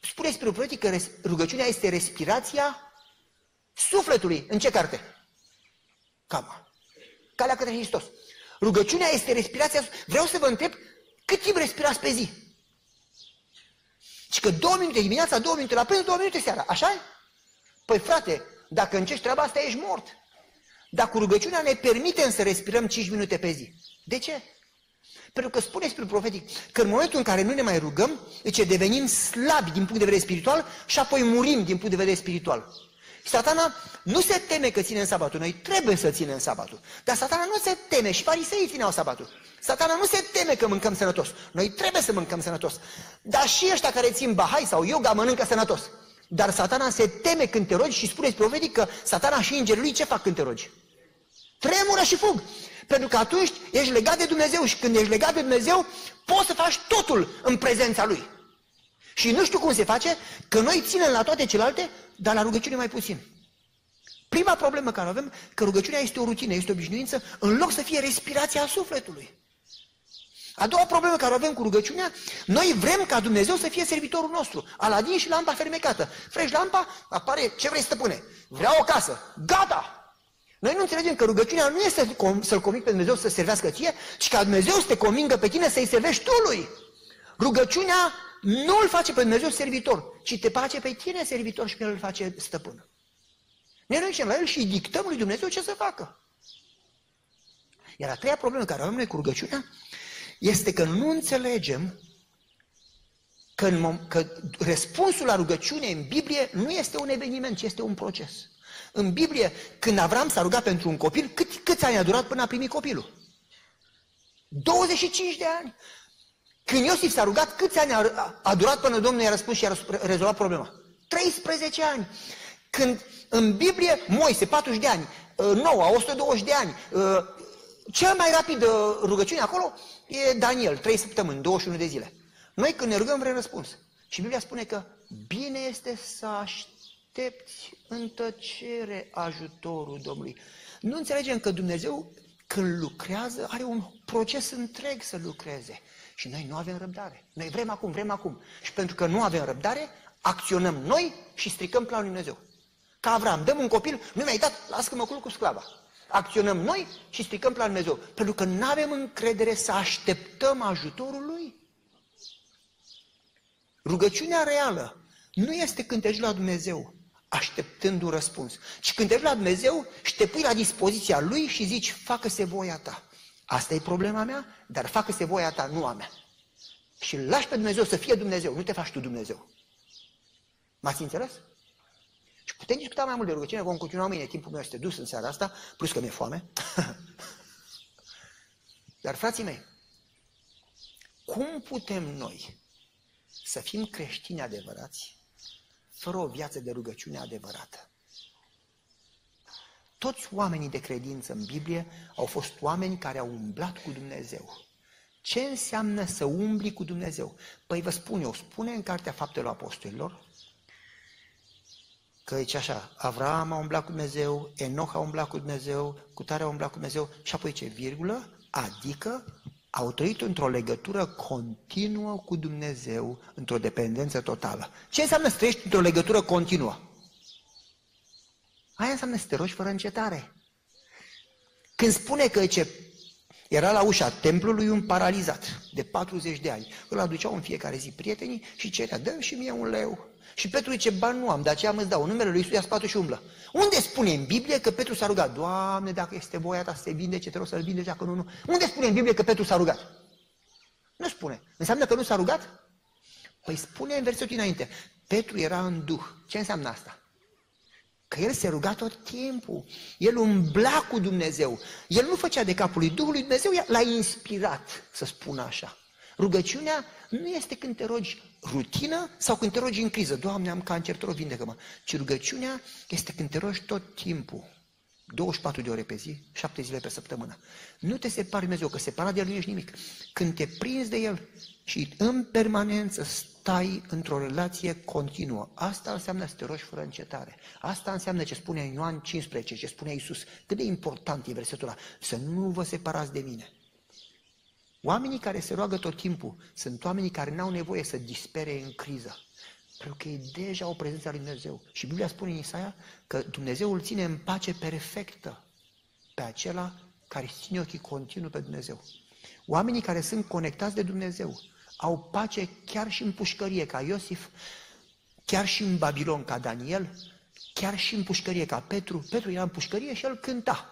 spune Spiritul Profetic că rugăciunea este respirația sufletului. În ce carte? Cam. Calea către Hristos. Rugăciunea este respirația, vreau să vă întreb, cât timp respirați pe zi? Și că două minute dimineața, două minute la prânz, două minute seara, așa e? Păi frate, dacă încești treaba asta, ești mort. Dar cu rugăciunea ne permitem să respirăm 5 minute pe zi. De ce? Pentru că spune spre profetic că în momentul în care nu ne mai rugăm, deci devenim slabi din punct de vedere spiritual și apoi murim din punct de vedere spiritual. Satana nu se teme că ține în sabatul. Noi trebuie să ținem sabatul. Dar satana nu se teme și fariseii țineau sabatul. Satana nu se teme că mâncăm sănătos. Noi trebuie să mâncăm sănătos. Dar și ăștia care țin bahai sau yoga mănâncă sănătos. Dar satana se teme când te rogi și spune profetic că satana și îngerii lui ce fac când te rogi? Tremură și fug. Pentru că atunci ești legat de Dumnezeu și când ești legat de Dumnezeu, poți să faci totul în prezența Lui. Și nu știu cum se face, că noi ținem la toate celelalte, dar la rugăciune mai puțin. Prima problemă care o avem, că rugăciunea este o rutină, este o obișnuință, în loc să fie respirația sufletului. A doua problemă care o avem cu rugăciunea, noi vrem ca Dumnezeu să fie servitorul nostru. Aladin și lampa fermecată. Frești lampa, apare, ce vrei stăpâne? Vreau o casă. Gata! Noi nu înțelegem că rugăciunea nu este să-L conving pe Dumnezeu să servească ție, ci ca Dumnezeu să te convingă pe tine să-i servești tu lui. Rugăciunea nu îl face pe Dumnezeu servitor, ci te face pe tine servitor și pe el îl face stăpân. Ne ducem la el și dictăm lui Dumnezeu ce să facă. Iar a treia problemă care avem noi cu rugăciunea este că nu înțelegem că, în, că răspunsul la rugăciune în Biblie nu este un eveniment, ci este un proces. În Biblie, când Avram s-a rugat pentru un copil, cât, câți ani a durat până a primi copilul? 25 de ani. Când Iosif s-a rugat, câți ani a, a durat până Domnul i-a răspuns și a rezolvat problema? 13 ani. Când în Biblie, Moise, 40 de ani, uh, Noua, 120 de ani, uh, cel mai rapid uh, rugăciune acolo e Daniel, 3 săptămâni, 21 de zile. Noi când ne rugăm vrem răspuns. Și Biblia spune că bine este să aștepți în tăcere ajutorul Domnului. Nu înțelegem că Dumnezeu când lucrează are un proces întreg să lucreze. Și noi nu avem răbdare. Noi vrem acum, vrem acum. Și pentru că nu avem răbdare, acționăm noi și stricăm planul Dumnezeu. Ca Avram, dăm un copil, nu mi-ai dat, lasă-mă cu sclava. Acționăm noi și stricăm planul Dumnezeu. Pentru că nu avem încredere să așteptăm ajutorul Lui. Rugăciunea reală nu este când te la Dumnezeu, așteptând un răspuns, ci când te la Dumnezeu și te pui la dispoziția Lui și zici, facă-se voia ta. Asta e problema mea, dar facă-se voia ta, nu a mea. Și lași pe Dumnezeu să fie Dumnezeu, nu te faci tu Dumnezeu. M-ați înțeles? Și putem discuta mai mult de rugăciune, vom continua mâine, timpul meu este dus în seara asta, plus că mi-e foame. Dar, frații mei, cum putem noi să fim creștini adevărați fără o viață de rugăciune adevărată? Toți oamenii de credință în Biblie au fost oameni care au umblat cu Dumnezeu. Ce înseamnă să umbli cu Dumnezeu? Păi vă spun eu, spune în Cartea Faptelor Apostolilor, că e așa, Avram a umblat cu Dumnezeu, Enoch a umblat cu Dumnezeu, Cutare a umblat cu Dumnezeu și apoi ce, virgulă? Adică au trăit într-o legătură continuă cu Dumnezeu, într-o dependență totală. Ce înseamnă să trăiești într-o legătură continuă? Aia înseamnă să te rogi fără încetare. Când spune că ce era la ușa templului un paralizat de 40 de ani, îl aduceau în fiecare zi prietenii și cerea, dă și mie un leu. Și Petru zice, bani nu am, de aceea îți dau. Numele lui Iisus ia spatul și umblă. Unde spune în Biblie că Petru s-a rugat? Doamne, dacă este voia ta să se vindece, te rog să-l vindece, dacă nu, nu. Unde spune în Biblie că Petru s-a rugat? Nu spune. Înseamnă că nu s-a rugat? Păi spune în versetul înainte. Petru era în duh. Ce înseamnă asta? Că el se ruga tot timpul. El umbla cu Dumnezeu. El nu făcea de capul lui Duhului Dumnezeu, l-a inspirat, să spun așa. Rugăciunea nu este când te rogi rutină sau când te rogi în criză. Doamne, am cancer, te rog, vindecă-mă. Ci rugăciunea este când te rogi tot timpul. 24 de ore pe zi, 7 zile pe săptămână. Nu te separi Dumnezeu, că separat de El nu ești nimic. Când te prinzi de El și în permanență stai într-o relație continuă, asta înseamnă să te rogi fără încetare. Asta înseamnă ce spune în Ioan 15, ce spune Iisus. Cât de important e versetul ăla, să nu vă separați de mine. Oamenii care se roagă tot timpul sunt oamenii care n-au nevoie să dispere în criză. Pentru că e deja o prezență a lui Dumnezeu. Și Biblia spune în Isaia că Dumnezeu îl ține în pace perfectă pe acela care ține ochii continuu pe Dumnezeu. Oamenii care sunt conectați de Dumnezeu au pace chiar și în pușcărie, ca Iosif, chiar și în Babilon, ca Daniel, chiar și în pușcărie, ca Petru. Petru era în pușcărie și el cânta.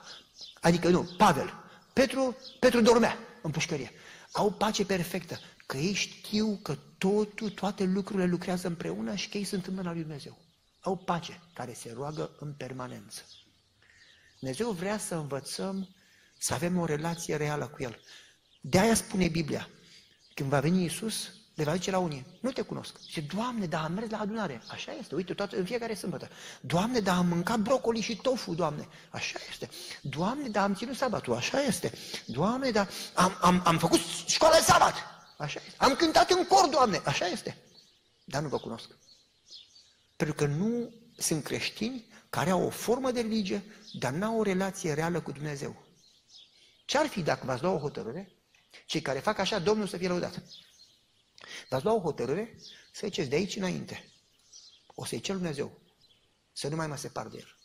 Adică nu, Pavel. Petru, Petru dormea în pușcărie. Au pace perfectă, că ei știu că totul, toate lucrurile lucrează împreună și că ei sunt în mâna lui Dumnezeu. Au pace care se roagă în permanență. Dumnezeu vrea să învățăm să avem o relație reală cu El. De aia spune Biblia, când va veni Iisus, le va zice la unii, nu te cunosc. Și Doamne, dar am mers la adunare. Așa este, uite, toată, în fiecare sâmbătă. Doamne, dar am mâncat brocoli și tofu, Doamne. Așa este. Doamne, dar am ținut sabatul. Așa este. Doamne, dar am, am, am făcut școala de sabat. Așa este. Am cântat în cor, Doamne. Așa este. Dar nu vă cunosc. Pentru că nu sunt creștini care au o formă de religie, dar n-au o relație reală cu Dumnezeu. Ce-ar fi dacă v-ați lua o hotărâre? Cei care fac așa, Domnul să fie lăudat. V-ați lua o hotărâre să ziceți de aici înainte. O să-i cer Dumnezeu să nu mai mă separ de El.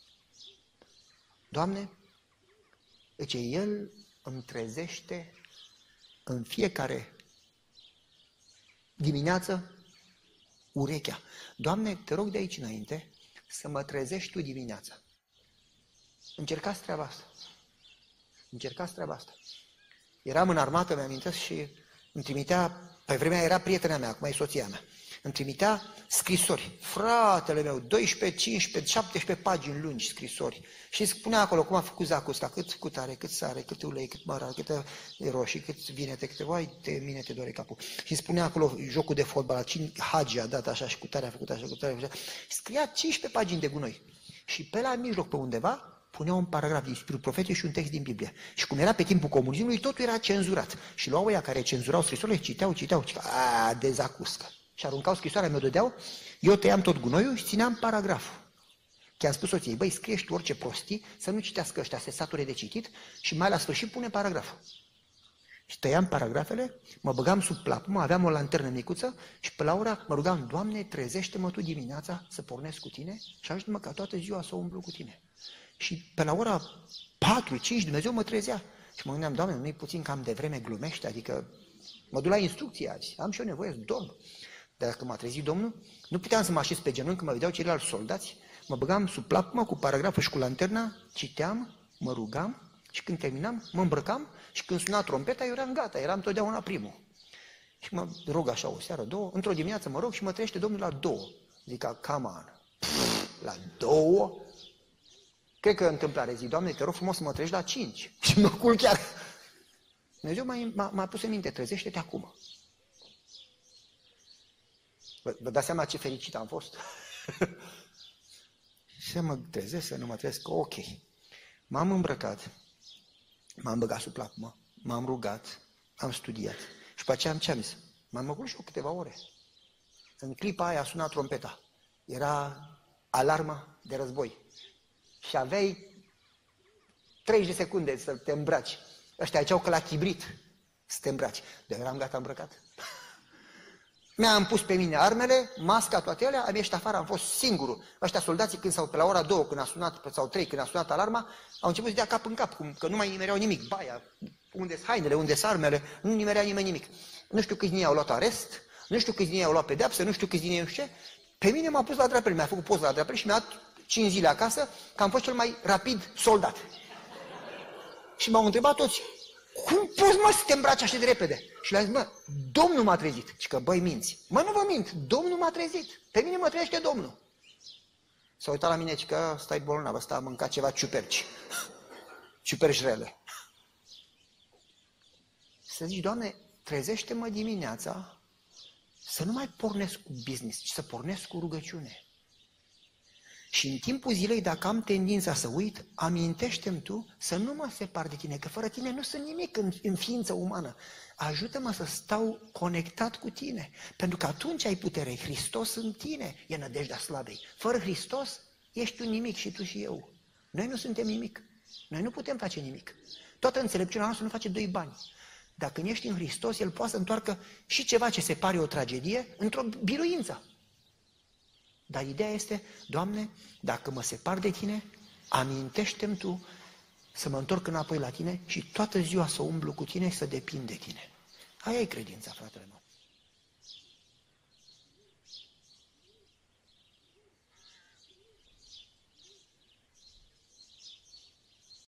Doamne, deci El îmi trezește în fiecare dimineață urechea. Doamne, te rog de aici înainte să mă trezești Tu dimineața. Încercați treaba asta. Încercați treaba asta. Eram în armată, mi-am și îmi trimitea, pe vremea era prietena mea, acum e soția mea, îmi trimitea scrisori. Fratele meu, 12, 15, 17 pagini lungi scrisori. Și spunea acolo cum a făcut zacusca, cât cu tare, cât sare, cât ulei, cât mărar, cât roșii, cât vinete, câte, vai, de mine te dore capul. Și spunea acolo jocul de fotbal, cine Hagi a dat așa și cu tare a făcut așa, cu tare a făcut așa. Scria 15 pagini de gunoi. Și pe la mijloc, pe undeva, punea un paragraf din Spiritul Profetic și un text din Biblie. Și cum era pe timpul comunismului, totul era cenzurat. Și luau ăia care cenzurau scrisorile, citeau, citeau, citeau, a, dezacuscă. Și aruncau scrisoarea, mi-o dădeau, eu tăiam tot gunoiul și țineam paragraful. Că am spus soției, băi, scrie tu orice prostii, să nu citească ăștia, se sature de citit și mai la sfârșit pune paragraful. Și tăiam paragrafele, mă băgam sub plapumă, aveam o lanternă micuță și pe la ora mă rugam, Doamne, trezește-mă Tu dimineața să pornesc cu Tine și ajută-mă ca toată ziua să o umblu cu Tine. Și pe la ora 4-5 Dumnezeu mă trezea. Și mă gândeam, Doamne, nu-i puțin cam de vreme glumește, adică mă duc la instrucție azi, am și eu nevoie să dorm. Dar dacă m-a trezit Domnul, nu puteam să mă așez pe genunchi când mă vedeau ceilalți soldați, mă băgam sub plapumă cu paragraful și cu lanterna, citeam, mă rugam și când terminam, mă îmbrăcam și când suna trompeta, eu eram gata, eram totdeauna primul. Și mă rog așa o seară, două, într-o dimineață mă rog și mă trește Domnul la două. Zic, come on, la două? Cred că întâmplare zi, Doamne, te rog frumos să mă treci la cinci. Și mă culc chiar. Dumnezeu m-a, m-a pus în minte, trezește-te acum. Vă, vă dați seama ce fericit am fost? să mă trezesc, să nu mă trezesc, ok. M-am îmbrăcat, m-am băgat sub plapumă, m-am rugat, am studiat. Și pe aceea am ce am zis? M-am măcut și eu câteva ore. În clipa aia a sunat trompeta. Era alarma de război și aveai 30 de secunde să te îmbraci. Ăștia ziceau că la chibrit să te îmbraci. Dar eram gata îmbrăcat. Mi-am pus pe mine armele, masca, toate alea, am ieșit afară, am fost singurul. Ăștia soldații când s-au, pe la ora 2, când a sunat, sau 3, când a sunat alarma, au început să dea cap în cap, cum, că nu mai nimereau nimic. Baia, unde sunt hainele, unde sunt armele, nu nimerea nimeni nimic. Nu știu câți din ei au luat arest, nu știu câți din ei au luat pedeapsă, nu știu câți din ei nu știu ce. Pe mine m-a pus la drapel, mi-a făcut poză la drapel și mi-a dat 5 zile acasă, că am fost cel mai rapid soldat. Și m-au întrebat toți, cum poți mă să te îmbraci așa de repede? Și le-am zis, mă, Domnul m-a trezit. Și că, băi, minți. Mă, nu vă mint, Domnul m-a trezit. Pe mine mă trezește Domnul. S-a uitat la mine și că stai bolnav, ăsta a mâncat ceva ciuperci. ciuperci rele. Să zici, Doamne, trezește-mă dimineața să nu mai pornesc cu business, ci să pornesc cu rugăciune. Și în timpul zilei, dacă am tendința să uit, amintește-mi tu să nu mă separ de tine, că fără tine nu sunt nimic în, în ființă umană. Ajută-mă să stau conectat cu tine, pentru că atunci ai putere. Hristos în tine e nădejdea slavei. Fără Hristos ești un nimic și tu și eu. Noi nu suntem nimic. Noi nu putem face nimic. Toată înțelepciunea noastră nu face doi bani. Dar când ești în Hristos, El poate să întoarcă și ceva ce se pare o tragedie într-o biruință. Dar ideea este, Doamne, dacă mă separ de Tine, amintește-mi Tu să mă întorc înapoi la Tine și toată ziua să umblu cu Tine și să depind de Tine. Aia e credința, fratele